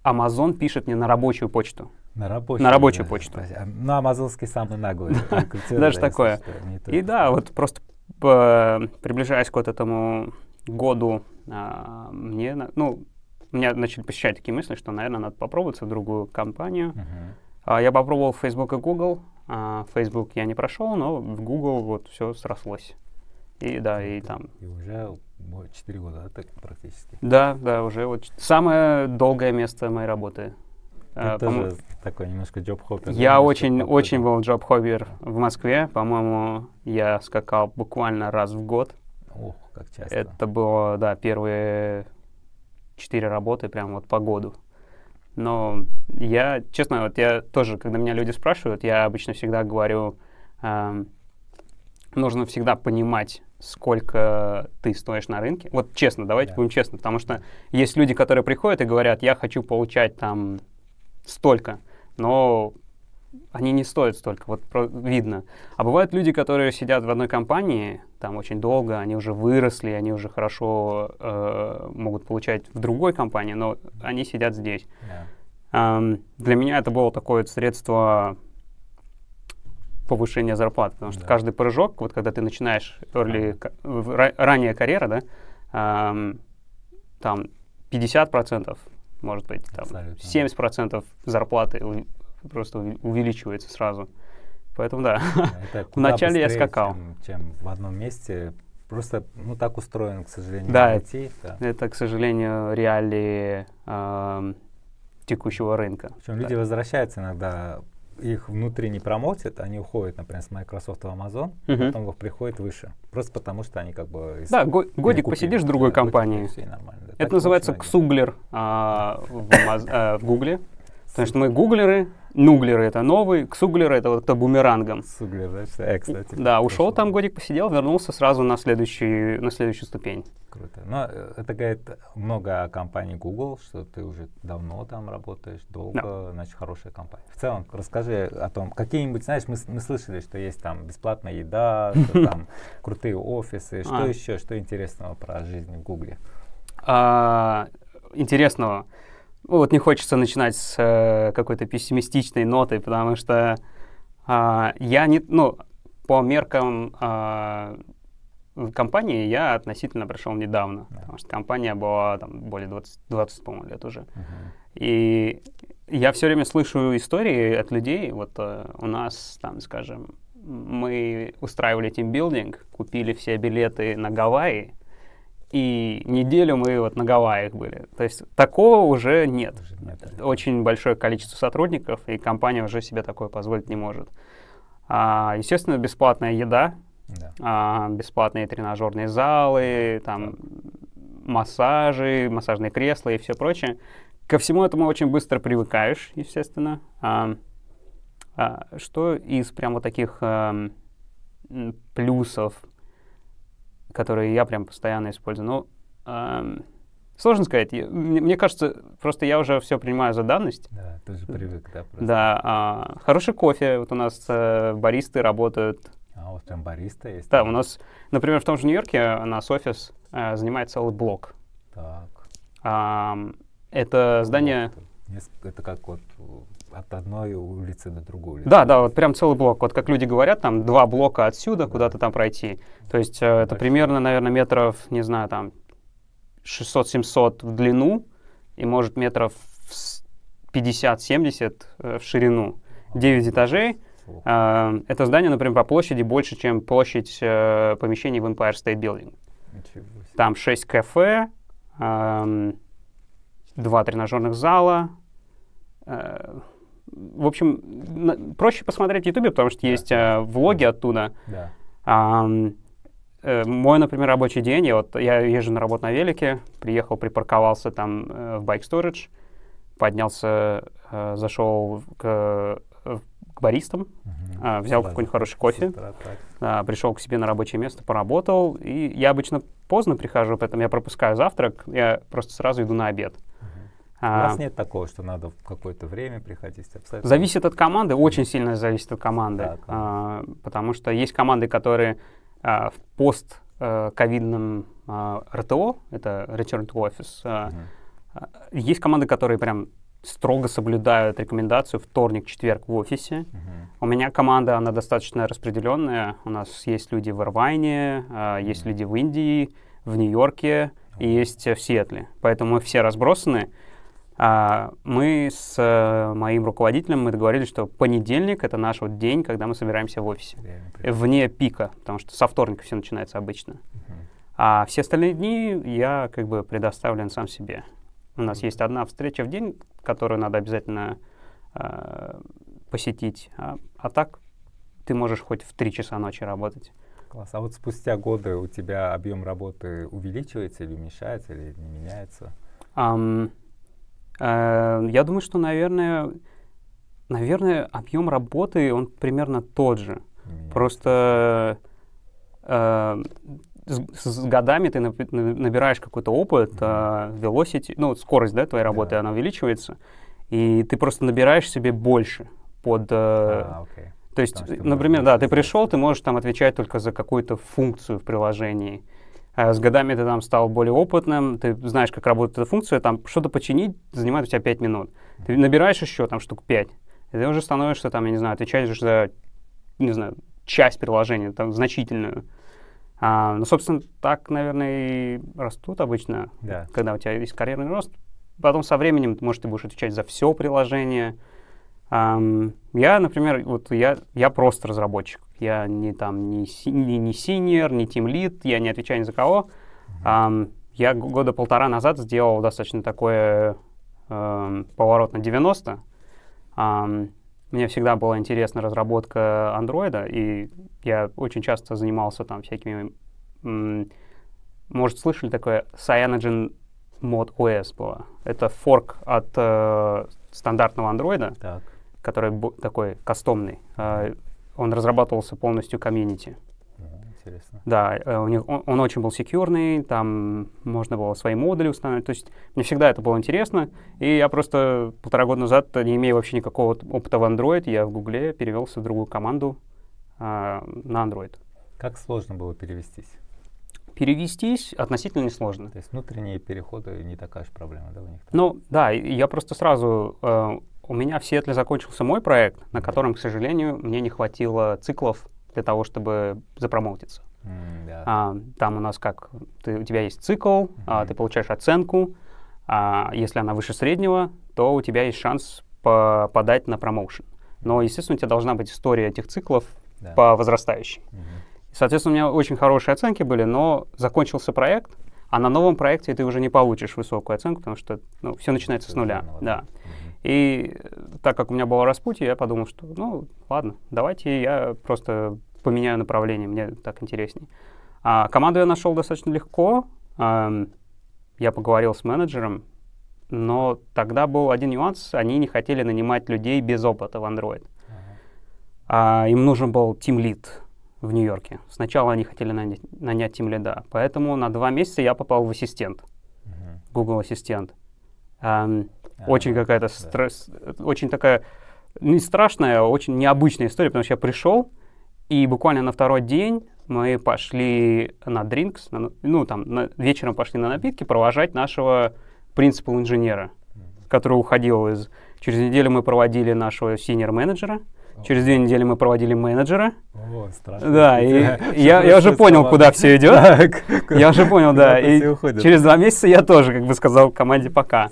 Amazon пишет мне на рабочую почту. На рабочую, на рабочую да, почту. а, Ну, амазонский самый наглый. Даже такое. И да, вот просто п- приближаясь к вот этому году, а, мне, ну, меня начали посещать такие мысли, что, наверное, надо попробоваться в другую компанию. А, я попробовал Facebook и Google. А, Facebook я не прошел, но в Google вот все срослось. И да, и там И уже 4 года, да, так практически. Да, да, уже вот самое долгое место моей работы. А, Ты по-мо- тоже такой немножко джоб хоппер. Я очень, очень был джоб хоббер в Москве. По-моему, я скакал буквально раз в год. Ох, как часто. Это было, да, первые четыре работы прям вот по году. Но я, честно, вот я тоже, когда меня люди спрашивают, я обычно всегда говорю, эм, нужно всегда понимать, сколько ты стоишь на рынке. Вот честно, давайте Да. будем честны, потому что есть люди, которые приходят и говорят, я хочу получать там столько, но они не стоят столько, вот про, видно. А бывают люди, которые сидят в одной компании, там очень долго, они уже выросли, они уже хорошо э, могут получать в другой компании, но они сидят здесь. Yeah. Эм, для меня это было такое средство повышения зарплат, потому что да. каждый прыжок, вот когда ты начинаешь early, ранняя карьера, да, эм, там 50%, может быть, там, 70% зарплаты просто увеличивается сразу. Поэтому да, Это вначале я скакал. Чем, чем в одном месте. Просто, ну, так устроен, к сожалению, да, IT. Да, это, к сожалению, реалии э, текущего рынка. Причем люди возвращаются иногда их внутри не промоутят, они уходят, например, с Microsoft в Amazon, uh-huh. потом их приходят выше. Просто потому, что они как бы... Да, го- годик посидишь в другой да, компании. Да. Это называется ксуглер а, в, а, в Гугле. Потому что мы гуглеры, нуглеры это новый, ксуглеры это вот кто бумерангом. Суглер, да, э, кстати. Да, ушел там годик посидел, вернулся сразу на, следующий, на следующую ступень. Круто. Но э, это говорит много о компании Google, что ты уже давно там работаешь, долго, да. значит, хорошая компания. В целом, расскажи о том, какие-нибудь, знаешь, мы, мы слышали, что есть там бесплатная еда, что там крутые офисы, что а. еще, что интересного про жизнь в Гугле? А, интересного. Ну, вот не хочется начинать с э, какой-то пессимистичной нотой, потому что э, я не, ну, по меркам э, компании я относительно пришел недавно, yeah. потому что компания была там более 20, 20 по-моему, лет уже. Uh-huh. И я все время слышу истории от людей, вот э, у нас там, скажем, мы устраивали тимбилдинг, купили все билеты на Гавайи, и неделю мы вот на Гавайях были. То есть такого уже нет. Уже нет Очень большое количество сотрудников, и компания уже себе такое позволить не может. А, естественно, бесплатная еда, да. а, бесплатные тренажерные залы, там массажи, массажные кресла и все прочее. Ко всему этому очень быстро привыкаешь, естественно. А, а, что из прям вот таких а, плюсов которые я прям постоянно использую. Ну, эм, сложно сказать. Я, мне, мне кажется, просто я уже все принимаю за данность. Да, ты же привык, да? Просто. Да. А, хороший кофе. Вот у нас э, баристы работают. А вас прям бариста есть? Да, у нас, например, в том же Нью-Йорке у нас офис э, занимает целый блок. Так. А, это здание... Это как вот от одной улицы до другой улицы. Да, да, вот прям целый блок. Вот как люди говорят, там два блока отсюда, да. куда-то там пройти. То есть э, это примерно, наверное, метров, не знаю, там 600-700 в длину и, может, метров 50-70 э, в ширину. 9 этажей. Э, это здание, например, по площади больше, чем площадь э, помещений в Empire State Building. Там 6 кафе, э, два тренажерных зала, э, в общем, на, проще посмотреть в Ютубе, потому что да. есть э, влоги оттуда. Да. А, э, мой, например, рабочий день, я, вот, я езжу на работу на велике, приехал, припарковался там э, в Bike Storage, поднялся, э, зашел к, к баристам, угу. э, взял какой-нибудь хороший кофе, э, пришел к себе на рабочее место, поработал. И я обычно поздно прихожу, поэтому я пропускаю завтрак, я просто сразу иду на обед. У нас а, нет такого, что надо в какое-то время приходить. Абсолютно. Зависит от команды, очень сильно зависит от команды. Да, а, потому что есть команды, которые а, в пост-ковидном а, РТО, это Return to Office, а, угу. есть команды, которые прям строго соблюдают рекомендацию вторник, четверг в офисе. Uh-huh. У меня команда, она достаточно распределенная. У нас есть люди в Ирвайне, uh, есть uh-huh. люди в Индии, в Нью-Йорке uh-huh. и есть в Сиэтле. Поэтому мы все разбросаны. А, мы с э, моим руководителем мы договорились, что понедельник это наш вот день, когда мы собираемся в офисе. Вне пика, потому что со вторника все начинается обычно. Uh-huh. А все остальные дни я как бы предоставлен сам себе. У нас uh-huh. есть одна встреча в день, которую надо обязательно э, посетить. А, а так ты можешь хоть в три часа ночи работать. Класс. А вот спустя годы у тебя объем работы увеличивается или уменьшается, или не меняется? Um, я думаю, что, наверное, наверное, объем работы, он примерно тот же. Нет. Просто э, с, с годами ты набираешь какой-то опыт, mm-hmm. э, velocity, ну, скорость, да, твоей работы, yeah. она увеличивается, и ты просто набираешь себе больше. под... э, А, окей. то есть, потому э, например, да, ты пришел, ты можешь там отвечать только за какую-то функцию в приложении. А с годами ты там стал более опытным, ты знаешь, как работает эта функция, там что-то починить занимает у тебя 5 минут. Ты набираешь еще там штук 5, и ты уже становишься там, я не знаю, отвечаешь за, не знаю, часть приложения, там, значительную. А, ну, собственно, так, наверное, и растут обычно, Да. когда у тебя есть карьерный рост. Потом со временем, может, ты будешь отвечать за все приложение. Я, например, вот я, я просто разработчик. Я не там не, не, не senior, не team lead, я не отвечаю ни за кого. Ам, я года полтора назад сделал достаточно такой эм, поворот на 90. Ам, мне всегда была интересна разработка андроида, и я очень часто занимался там всякими... м, может, слышали такое Cyanogen Mod OS было? Это форк от э, стандартного андроида, Так. Который такой кастомный. Э, он разрабатывался полностью комьюнити. Интересно. Да, э, у них, он, он очень был секьюрный, там можно было свои модули устанавливать. То есть мне всегда это было интересно. И я просто полтора года назад, не имея вообще никакого опыта в Android, я в Гугле перевелся в другую команду а, на Android. Как сложно было перевестись? Перевестись относительно несложно. То есть внутренние переходы не такая уж проблема, да, у них? там? Ну, да, я просто сразу... э, у меня в Сиэтле закончился мой проект, на котором, к сожалению, мне не хватило циклов для того, чтобы запромоутиться. М, да. А, там у нас как, ты, у тебя есть цикл, а, Мгм. ты получаешь оценку, а если она выше среднего, то у тебя есть шанс по- подать на промоушен. Но, естественно, у тебя должна быть история этих циклов Да. по возрастающей. Мгм. Соответственно, у меня очень хорошие оценки были, но закончился проект, а на новом проекте ты уже не получишь высокую оценку, потому что ну, все начинается с нуля. заново, Да. Мгм. И так как у меня было распутье, я подумал, что ну ладно, давайте я просто поменяю направление, мне так интересней. А команду я нашел достаточно легко. Ам, я поговорил с менеджером, но тогда был один нюанс, они не хотели нанимать людей без опыта в Android. Ага. А им нужен был Team Lead в Нью-Йорке. Сначала они хотели нанять, нанять Team Lead, поэтому на два месяца я попал в ассистент, Мгм. Google Ассистент. А, очень какая-то да. стресс, очень такая не страшная, а очень необычная история, потому что я пришел, и буквально на второй день мы пошли на drinks, на- ну там на- вечером пошли на напитки провожать нашего принципал инженера, Мгм. который уходил из... Через неделю мы проводили нашего senior менеджера, О. через две недели мы проводили менеджера. О, страшно. Да, и я, я уже понял, куда все идет. Я уже понял, да. И через два месяца я тоже, как бы сказал команде пока.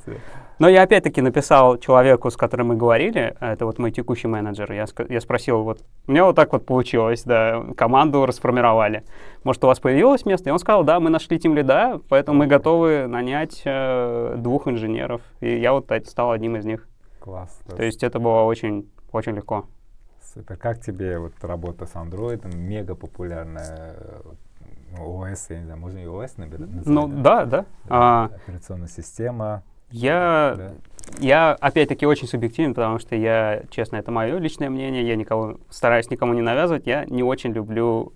Но я опять-таки написал человеку, с которым мы говорили, а это вот мой текущий менеджер, я, я спросил, вот, у меня вот так вот получилось, да, команду расформировали. Может, у вас появилось место? И он сказал, да, мы нашли тем лида, поэтому мы готовы нанять э, двух инженеров. И я вот стал одним из них. Класс. То есть это было очень, очень легко. Супер. Как тебе вот работа с андроидом? Мега популярная э, ОС, я не знаю, можно и ОС набирать? Ну, да, да. А, Операционная система. Я да. Я, опять-таки, очень субъективен, потому что я, честно, это мое личное мнение, я никого, стараюсь никому не навязывать, я не очень люблю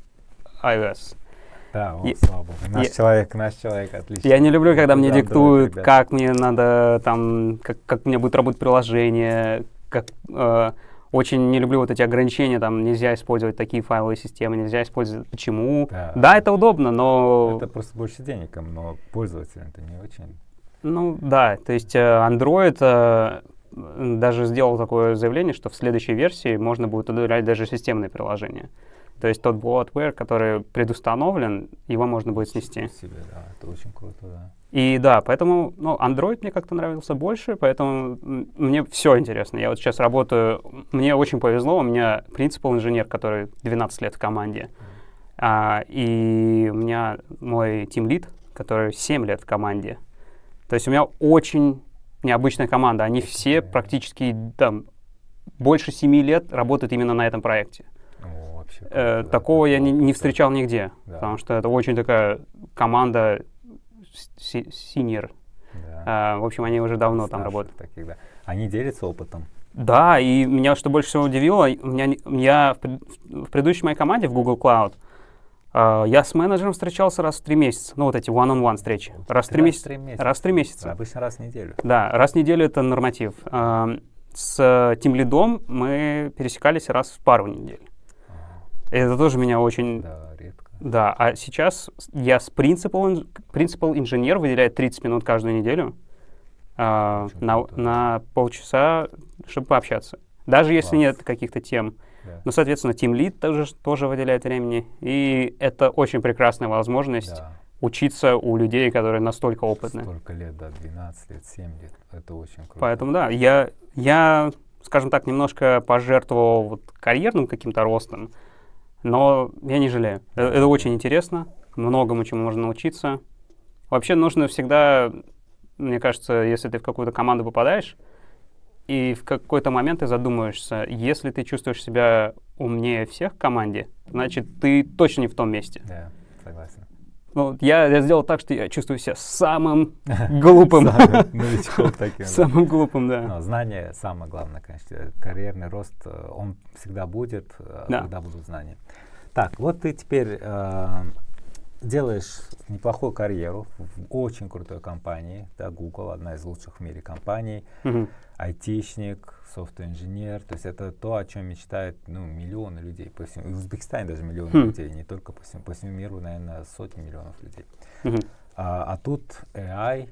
iOS. Да, о, Я- слава богу. Наш я- человек, наш человек, отлично. Я не люблю, когда мне Да, диктуют, Android, ребят. как мне надо, там, как, как меня будет работать приложение, как, э, очень не люблю вот эти ограничения, там, нельзя использовать такие файловые системы, нельзя использовать, почему. Да. Да, это удобно, но... Это просто больше денег, но пользователям это не очень. Ну да, то есть э, Android э, даже сделал такое заявление, что в следующей версии можно будет удалять даже системные приложения. То есть тот bloatware, который предустановлен, его можно будет снести. Себе, да, это очень круто, да. И да, поэтому ну, Android мне как-то нравился больше, поэтому мне все интересно. Я вот сейчас работаю, мне очень повезло, у меня принципал инженер, который 12 лет в команде, а, и у меня мой тимлид, который 7 лет в команде. То есть у меня очень необычная команда. Они все Да. практически там больше 7 лет работают именно на этом проекте. О, вообще Э, да, такого я не, не да. встречал нигде, Да. потому что это очень такая команда си- senior. Да. А, в общем, они уже давно там Старших работают. Таких, да. Они делятся опытом. Да, и меня что больше всего удивило, меня, я в, в предыдущей моей команде в Google Cloud, я с менеджером встречался раз в три месяца. Ну, вот эти one-on-one встречи. Раз в три месяца. Раз в три месяца. Обычно раз в неделю. Да, раз в неделю это норматив. Ам, с тем лидом мы пересекались раз в пару недель. Это тоже меня очень... Да, редко. Да, а сейчас я с принципал, принципал инженер выделяет 30 минут каждую неделю а, на, на полчаса, чтобы пообщаться. Даже если Класс. нет каких-то тем. Да. Ну, соответственно, Team Lead тоже, тоже выделяет времени. И это очень прекрасная возможность Да. учиться у людей, которые настолько опытны. Столько лет, да, 12 лет, 7 лет. Это очень круто. Поэтому да, я, я, скажем так, немножко пожертвовал вот карьерным каким-то ростом, но я не жалею. Э, Это очень интересно, многому чему можно научиться. Вообще нужно всегда, мне кажется, если ты в какую-то команду попадаешь, и в какой-то момент ты задумаешься, если ты чувствуешь себя умнее всех в команде, значит, ты точно не в том месте. Да, согласен. Ну, я, я сделал так, что я чувствую себя самым глупым. Таким. Самым глупым, да. Но знание самое главное, конечно. Карьерный рост, э, он всегда будет, э, Да. когда будут знания. Так, вот ты теперь э, делаешь неплохую карьеру в очень крутой компании, да, Google, одна из лучших в мире компаний, Мгм. айтишник, софт-инженер, то есть это то, о чем мечтают ну, миллионы людей по всему, и в Узбекистане даже миллионы Хм. людей, не только по всему, по всему миру, наверное, сотни миллионов людей. А, а тут AI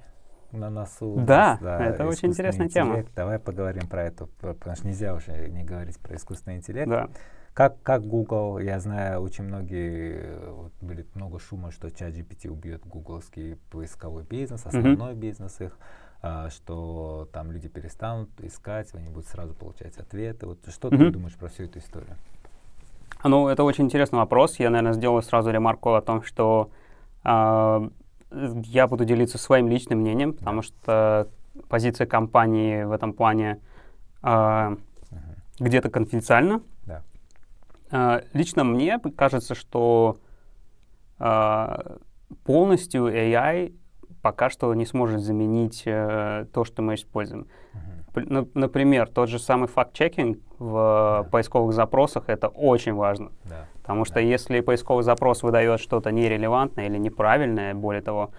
на носу. Да, нас, это очень интересная тема. интеллект. Давай поговорим про это, потому что нельзя уже не говорить про искусственный интеллект. Да. Как, как Google, я знаю, очень многие, э, вот были много шума, что ChatGPT убьет гугловский поисковой бизнес, основной бизнес их, а, что там люди перестанут искать, они будут сразу получать ответы. Вот что ты Мгм. думаешь про всю эту историю? Ну, это очень интересный вопрос. Я, наверное, сделаю сразу ремарку о том, что а, я буду делиться своим личным мнением, потому что позиция компании в этом плане а, Мгм. где-то конфиденциальна. А, лично мне кажется, что а, полностью AI пока что не сможет заменить э, то, что мы используем. На- Например, тот же самый факт-чекинг в Да. поисковых запросах это очень важно. Да. Потому что если поисковый запрос выдает что-то нерелевантное или неправильное, более того,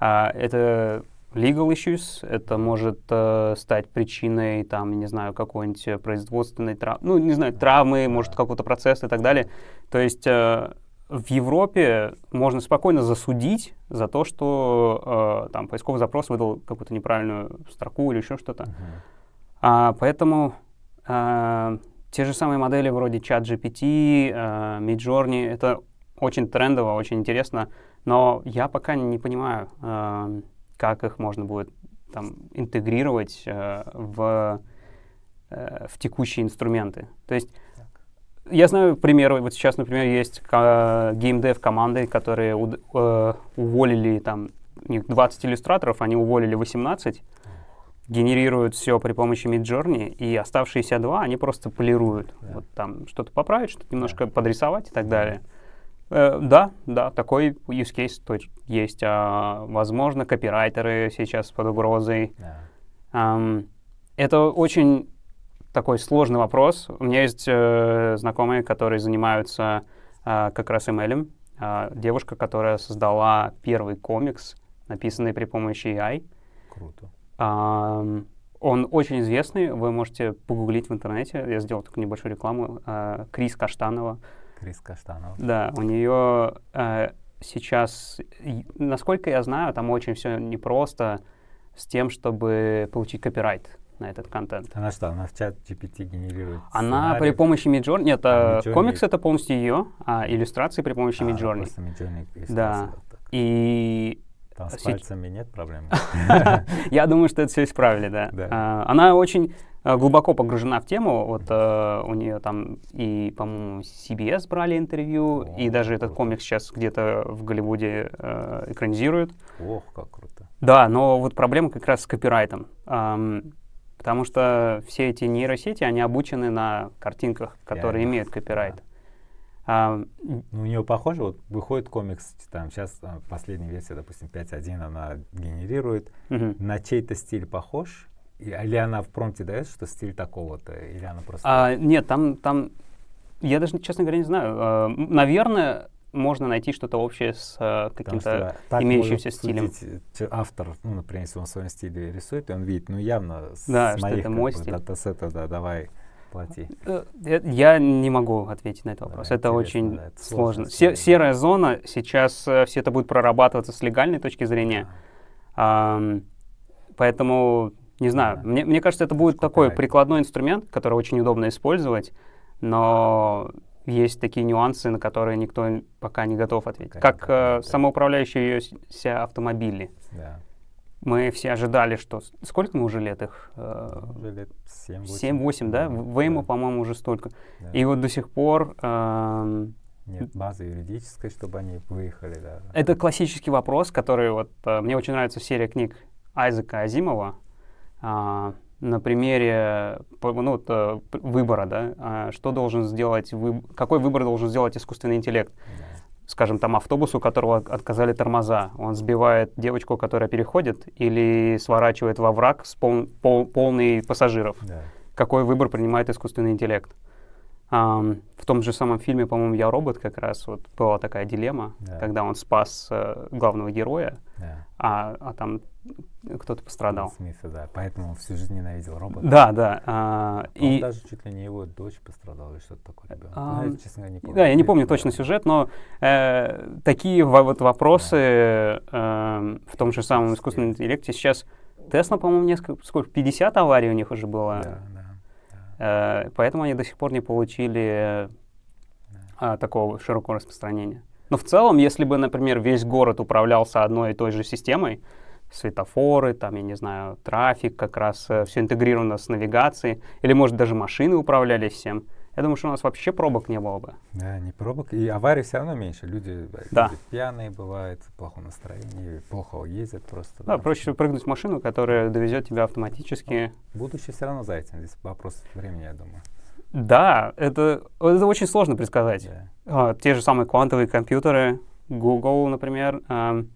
а, это legal issues, это может э, стать причиной, там, не знаю, какой-нибудь э, производственной травмы, ну, не знаю, травмы, может, какого-то процесса и так далее. То есть э, в Европе можно спокойно засудить за то, что э, там поисковый запрос выдал какую-то неправильную строку или еще что-то. Мгм. А, поэтому а, те же самые модели вроде ChatGPT, а, Midjourney, это очень трендово, очень интересно, но я пока не понимаю, а, как их можно будет там, интегрировать а, в, э, в текущие инструменты. То есть я знаю примеры, вот сейчас, например, есть геймдев команды, которые уд- э, уволили там у них 20 иллюстраторов, они уволили 18, генерируют все при помощи Midjourney, и оставшиеся два они просто полируют. Да. Вот там что-то поправить, что-то немножко подрисовать и так далее. Э, да, да, такой use case точ- есть. А, возможно, копирайтеры сейчас под угрозой. Да. Ам, это очень такой сложный вопрос. У меня есть э, знакомые, которые занимаются а, как раз ML. А, девушка, которая создала первый комикс, написанный при помощи AI. Круто. Ам, он очень известный, вы можете погуглить в интернете. Я сделал такую небольшую рекламу. А, Крис Каштанова. Крис Каштанов. Да, у нее э, сейчас, насколько я знаю, там очень все непросто с тем, чтобы получить копирайт на этот контент. Она что, она в чат GPT генерирует Она сценарий? при помощи Midjourney, нет, А, э, Midjourney- комикс это полностью ее, а иллюстрации при помощи А, Midjourney. просто Midjourney Да. И Там с пальцами нет проблем? я думаю, что это все исправили, да. А, она очень глубоко погружена в тему. Вот э, у нее там и, по-моему, CBS брали интервью, О, и даже этот круто. комикс сейчас где-то в Голливуде э, экранизируют. Ох, как круто. Да, но вот проблема как раз с копирайтом. Ам, потому что все эти нейросети, они обучены на картинках, которые имеют копирайт. Ам, Ну, у нее похоже, вот выходит комикс, там сейчас а, последняя версия, допустим, 5.1, она генерирует. мгм. На чей-то стиль похож? Или она в промпте дает, что стиль такого-то? Или она просто... А, нет, там, там, я даже, честно говоря, не знаю. А, наверное, можно найти что-то общее с э, каким-то имеющимся стилем. Судить, автор, ну, например, если он в своем стиле рисует, и он видит, ну, явно да, с моих, это мой стиль. датасета, да, давай плати. Э, я не могу ответить на этот вопрос. Да, это очень да, это сложно. сложно. Серая зона, сейчас э, все это будет прорабатываться с легальной точки зрения. Да. Um, поэтому, не знаю, да. мне, мне кажется, это будет Сколько такой прикладной инструмент, который очень удобно использовать, но есть такие нюансы, на которые никто пока не готов ответить. Конечно, как э, самоуправляющиеся автомобили. Да. Мы все ожидали, что... Сколько мы уже лет их? Э, уже лет 7-8. 7-8, да? Вейму, да. по-моему, уже столько. Да. И вот до сих пор... Э, нет базы юридической, чтобы они выехали, да. Это классический вопрос, который вот... Э, мне очень нравится серия книг Айзека Азимова. Э, на примере ну, вот, э, выбора, да, а что должен сделать, вы, какой выбор должен сделать искусственный интеллект. Да. Скажем, там автобус, у которого отказали тормоза, он сбивает девочку, которая переходит, или сворачивает во враг с пол, пол, полный пассажиров. Да. Какой выбор принимает искусственный интеллект? Um, в том же самом фильме, по-моему, «Я робот» как раз вот была такая дилемма, да. когда он спас э, главного героя, да. а, а там кто-то пострадал. Смита, да, поэтому он всю жизнь ненавидел робота. Да, да. А, и даже чуть ли не его дочь пострадала или что-то такое. А, я, честно говоря, не помню. Да, я не помню точно сюжет, но э, такие вот вопросы да. э, в том же самом искусственном интеллекте сейчас Тесла, по-моему, несколько, сколько, 50 аварий у них уже было. Да, да. Э, поэтому они до сих пор не получили а, такого широкого распространения. Но в целом, если бы, например, весь город управлялся одной и той же системой, светофоры, там, я не знаю, трафик, как раз э, все интегрировано с навигацией, или, может, даже машины управлялись всем, я думаю, что у нас вообще пробок не было бы. Да, не пробок. И аварий все равно меньше. Люди, да. люди пьяные бывают, плохое настроение, плохо ездят просто. Да, да, проще прыгнуть в машину, которая довезет тебя автоматически. Будущее все равно за этим. Здесь вопрос времени, я думаю. Да, это, это очень сложно предсказать. Да. А, те же самые квантовые компьютеры, Google, например, эм,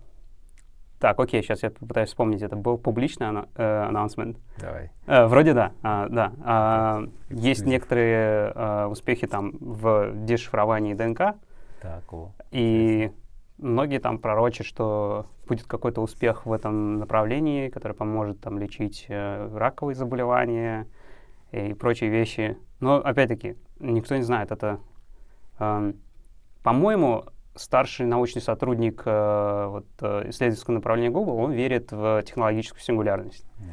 так, окей, сейчас я попытаюсь вспомнить. Это был публичный э, announcement? Давай. Э, вроде да, а, да. А, есть некоторые а, успехи там в дешифровании ДНК. Так, о. И многие там пророчат, что будет какой-то успех в этом направлении, который поможет там лечить э, раковые заболевания и прочие вещи. Но опять-таки никто не знает. Это, э, по-моему, старший научный сотрудник э, вот, э, исследовательского направления Google, он верит в технологическую сингулярность. Yeah.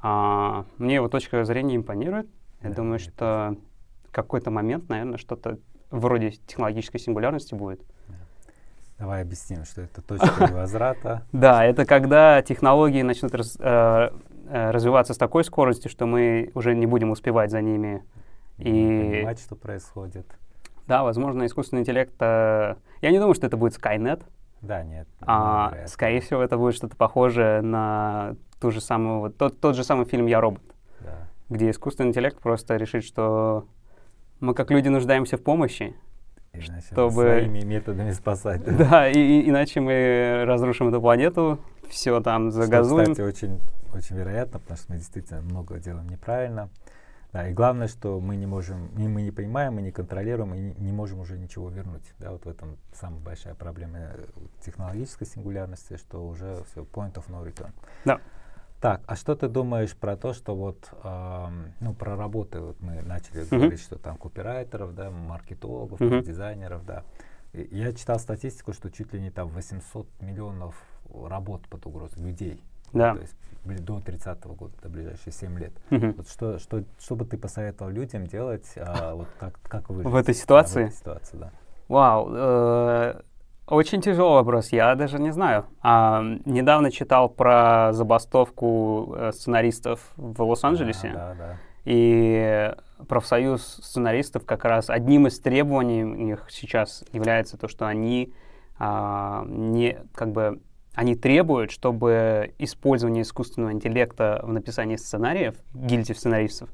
А, мне его точка зрения импонирует. Я yeah, думаю, что в какой-то момент, наверное, что-то вроде технологической сингулярности будет. Yeah. Давай объясним, что это точка невозврата. Да, это когда технологии начнут э, развиваться с такой скоростью, что мы уже не будем успевать за ними. И понимать, что происходит. Да, возможно, искусственный интеллект... Э, я не думаю, что это будет Skynet. Да, нет. А, скорее всего, это будет что-то похожее на ту же самую, вот, тот, тот же самый фильм «Я робот», да. где искусственный интеллект просто решит, что мы как люди нуждаемся в помощи, Иначе чтобы... Своими методами спасать. Да, да и, и, иначе мы разрушим эту планету, все там загазуем. Что, кстати, очень, очень вероятно, потому что мы действительно много делаем неправильно. Да, и главное, что мы не можем, мы, мы не понимаем, мы не контролируем, и не, не можем уже ничего вернуть. Да, вот в этом самая большая проблема э, технологической сингулярности, что уже все, point of no return. Да. Так, а что ты думаешь про то, что вот, эм, ну, про работы, вот мы начали uh-huh. говорить, что там копирайтеров, да, маркетологов, uh-huh. дизайнеров, да. И я читал статистику, что чуть ли не там 800 миллионов работ под угрозой людей. Да. То есть до 30 -го года, до ближайшие 7 лет. Угу. Вот что, что, что бы ты посоветовал людям делать, а, вот как, как выжить? В этой ситуации? Да, в этой ситуации, да. Вау, э, очень тяжелый вопрос, я даже не знаю. А, недавно читал про забастовку э, сценаристов в Лос-Анджелесе. Да, да, да. И профсоюз сценаристов как раз одним из требований у них сейчас является то, что они а, не как бы они требуют, чтобы использование искусственного интеллекта в написании сценариев, гильдии сценаристов,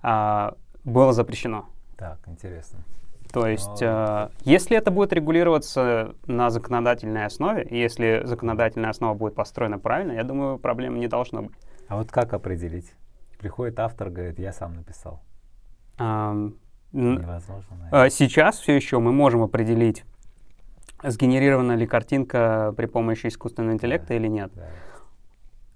а, было запрещено. Так, интересно. То есть, э, если это будет регулироваться на законодательной основе, если законодательная основа будет построена правильно, я думаю, проблем не должно быть. А вот как определить? Приходит автор, говорит, я сам написал. Невозможно. Наверное. Сейчас все еще мы можем определить сгенерирована ли картинка при помощи искусственного интеллекта Да. или нет. Да.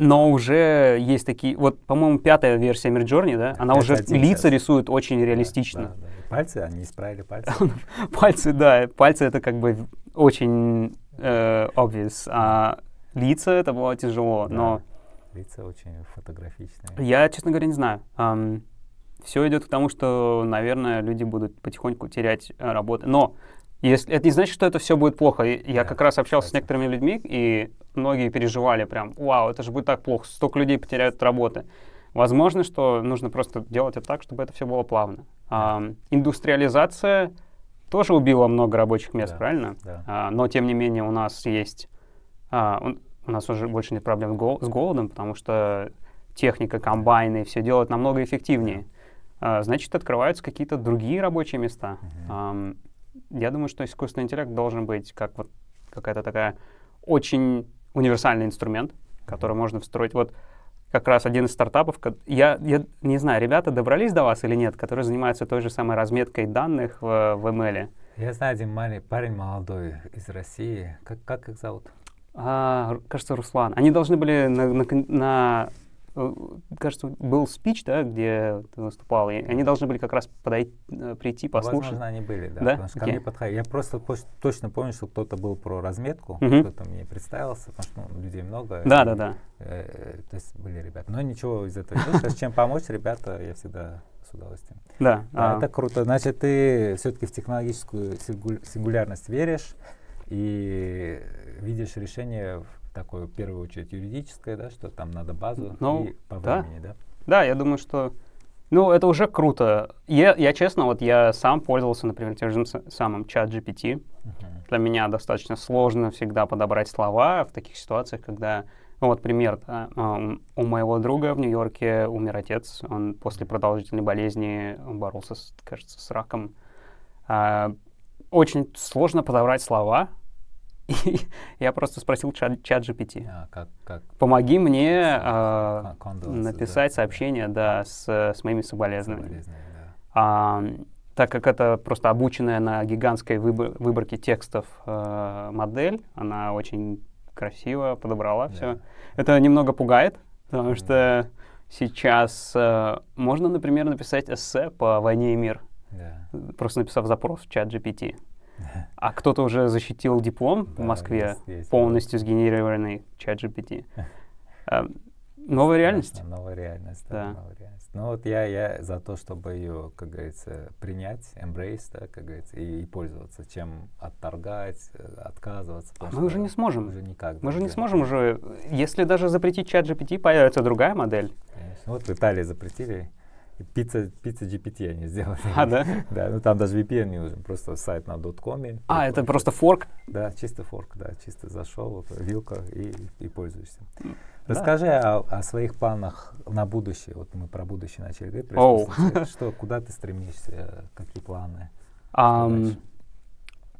Но уже есть такие, вот, по-моему, пятая версия Midjourney, да, она уже 5.1 лица сейчас. рисует очень Да, реалистично. да, да. И Пальцы, они исправили пальцы. Пальцы, да, пальцы это как бы очень э, obvious, а лица это было тяжело, Да. но Лица очень фотографичные. я, честно говоря, не знаю. все идет к тому, что, наверное, люди будут потихоньку терять э, работы. Но если, это не значит, что это все будет плохо. Я Да, как раз общался с некоторыми людьми, и многие переживали прям, вау, это же будет так плохо, столько людей потеряют работы. Возможно, что нужно просто делать это так, чтобы это все было плавно. Ам, индустриализация тоже убила много рабочих мест, Да, правильно? да. А, но тем не менее у нас есть, а, у, у нас уже больше нет проблем с, гол- с голодом, потому что техника, комбайны, все делают намного эффективнее. А, значит, открываются какие-то другие рабочие места. Мгм. Я думаю, что искусственный интеллект должен быть как вот какая-то такая очень универсальный инструмент, который можно встроить. Вот как раз один из стартапов, я, я не знаю, ребята добрались до вас или нет, которые занимаются той же самой разметкой данных в, в ML. Я знаю один маленький парень молодой из России. Как, как их зовут? А, кажется, Руслан. Они должны были на, на на, кажется, был спич, да, где ты выступал, и они должны были как раз подойти, э, прийти, послушать. Возможно, они были, да. Да? Потому что ко мне подходили. Я просто точно помню, что кто-то был про разметку, Мгм. кто-то мне представился, потому что ну, людей много. Да, и, да, да. э, то есть были ребята. Но ничего из этого не вышло. Чем помочь, ребята, я всегда с удовольствием. Да, Да, а, это круто. Значит, ты все-таки в технологическую сингу- сингулярность веришь и видишь решение в такое, в первую очередь, юридическое, да, что там надо базу Ну, и по да. времени, да? Да, я думаю, что... Ну, это уже круто. Я, я честно, вот я сам пользовался, например, тем же самым чат GPT. Мгм. Для меня достаточно сложно всегда подобрать слова в таких ситуациях, когда... Ну, вот пример. да, у моего друга в Нью-Йорке умер отец. Он после продолжительной болезни боролся, с, кажется, с раком. А, очень сложно подобрать слова. И я просто спросил чат, чат GPT. А, как, как Помоги мне а, написать да, сообщение, да, с, с моими соболезнованиями. соболезнования, да. А, так как это просто обученная на гигантской выбор- выборке текстов э, модель, она очень красиво подобрала Да. все. Это немного пугает, потому Мгм. что сейчас э, можно, например, написать эссе по «Войне и мир», Да. просто написав запрос в чат GPT. А кто-то уже защитил диплом в Да, Москве, есть- есть полностью сгенерированный чат GPT. А, Новая реальность. Страшно, Новая реальность, да, Да. новая реальность. Ну вот я, я за то, чтобы ее, как говорится, принять, embrace, да, как говорится, и, и пользоваться, чем отторгать, э, отказываться. А мы уже не сможем. Уже никак. Мы же не да, сможем уже, если даже запретить чат GPT, появится другая модель. конечно. Вот в Италии запретили, и пицца, пицца GPT они сделали. А, да? Да, ну там даже VPN не нужен, просто сайт на доткоме. А, это просто форк? Да, чисто форк, да, чисто зашел, вот, вилка и, и пользуешься. Да. Расскажи о, о своих планах на будущее. Вот мы про будущее начали говорить. интеллект. Что, куда ты стремишься, какие планы? Дальше?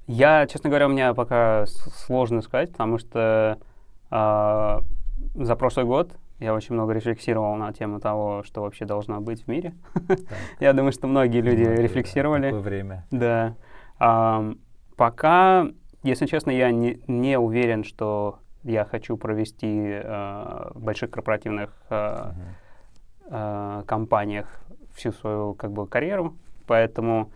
я, честно говоря, у меня пока сложно сказать, потому что а, за прошлый год я очень много рефлексировал на тему того, что вообще должно быть в мире. Я думаю, что многие люди многие, да, рефлексировали. Такое время. Да. Ам, пока, если честно, я не, не уверен, что я хочу провести а, в больших корпоративных а, Мгм. а, компаниях всю свою как бы карьеру, поэтому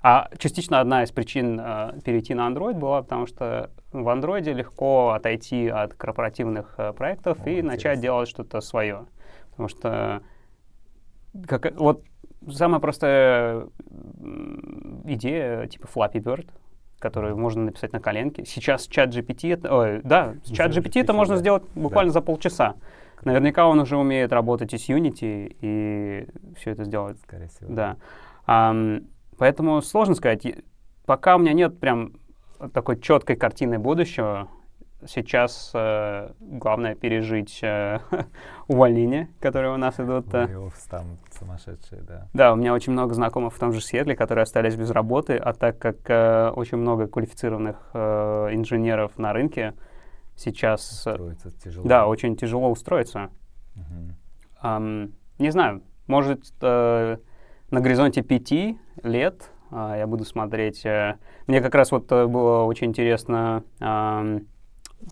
а частично одна из причин а, перейти на Android была, потому что в Android легко отойти от корпоративных а, проектов О, и начать интересно. делать что-то свое, потому что как, вот самая простая идея типа Flappy Bird, которую можно написать на коленке. Сейчас чат GPT, это, ой, да, чат За GPT это GPT, можно да. сделать буквально за полчаса. Наверняка он уже умеет работать и с Unity, и все это сделать. Скорее всего. Да. Ам, поэтому сложно сказать. Пока у меня нет прям такой четкой картины будущего. Сейчас э, главное пережить э, увольнения, которые у нас идут. э. Там сумасшедшие, да. Да, у меня очень много знакомых в том же Сиэтле, которые остались без работы, а так как э, очень много квалифицированных э, инженеров на рынке, сейчас, э, Строится тяжело. да, очень тяжело устроиться. Мгм. Ам, не знаю, может, э, на горизонте пяти лет а, я буду смотреть. Э, мне как раз вот э, было очень интересно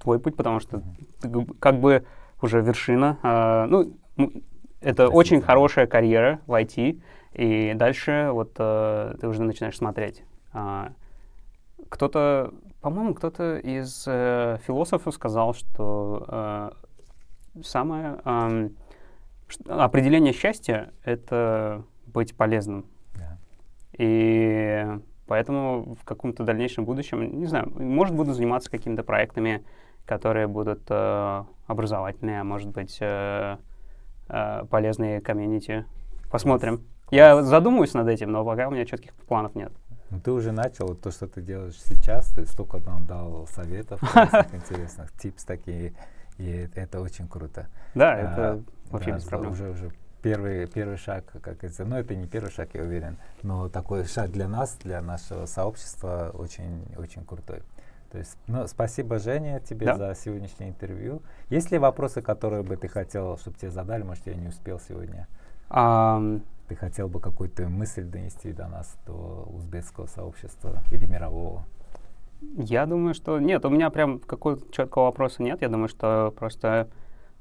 твой путь, потому что ты как бы уже вершина. Э, ну, это Спасибо. очень хорошая карьера в IT, и дальше вот э, ты уже начинаешь смотреть. Э, кто-то, по-моему, кто-то из философов сказал, что самое определение счастья — это быть полезным. И поэтому в каком-то дальнейшем будущем, не знаю, может, буду заниматься какими-то проектами, которые будут э, образовательные, а может быть, э, э, полезные комьюнити. Посмотрим. Я задумываюсь над этим, но пока у меня четких планов нет. Ну, ты уже начал то, что ты делаешь сейчас, ты столько нам дал советов интересных, типс такие, и это очень круто. Да, а, это вообще без проблем. Уже, уже первый, первый шаг, как говорится, ну это не первый шаг, я уверен, но такой шаг для нас, для нашего сообщества очень, очень крутой. То есть, ну, спасибо, Женя, тебе да? за сегодняшнее интервью. Есть ли вопросы, которые бы ты хотел, чтобы тебе задали? Может, я не успел сегодня? Um, ты хотел бы какую-то мысль донести до нас, до узбекского сообщества или мирового? Я думаю, что нет, у меня прям какого-то четкого вопроса нет. Я думаю, что просто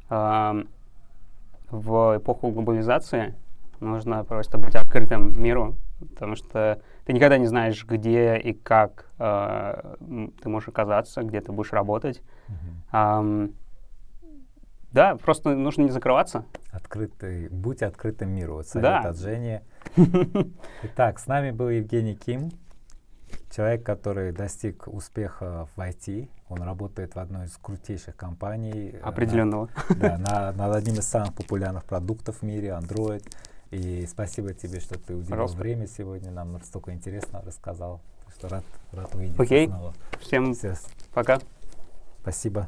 э, в эпоху глобализации нужно просто быть открытым миру, потому что ты никогда не знаешь, где и как э, ты можешь оказаться, где ты будешь работать. Mm-hmm. Э, да, просто нужно не закрываться. Открытый, будь открытым миру. Вот совет да. от Жени. Итак, с нами был Евгений Ким, человек, который достиг успеха в IT. Он работает в одной из крутейших компаний. Э, Определенного. На, да, на, над одним из самых популярных продуктов в мире, Android. И спасибо тебе, что ты уделил Пожалуйста. время сегодня, нам столько интересно рассказал. что рад, рад увидеться Окей. снова. Всем Все. пока. Спасибо.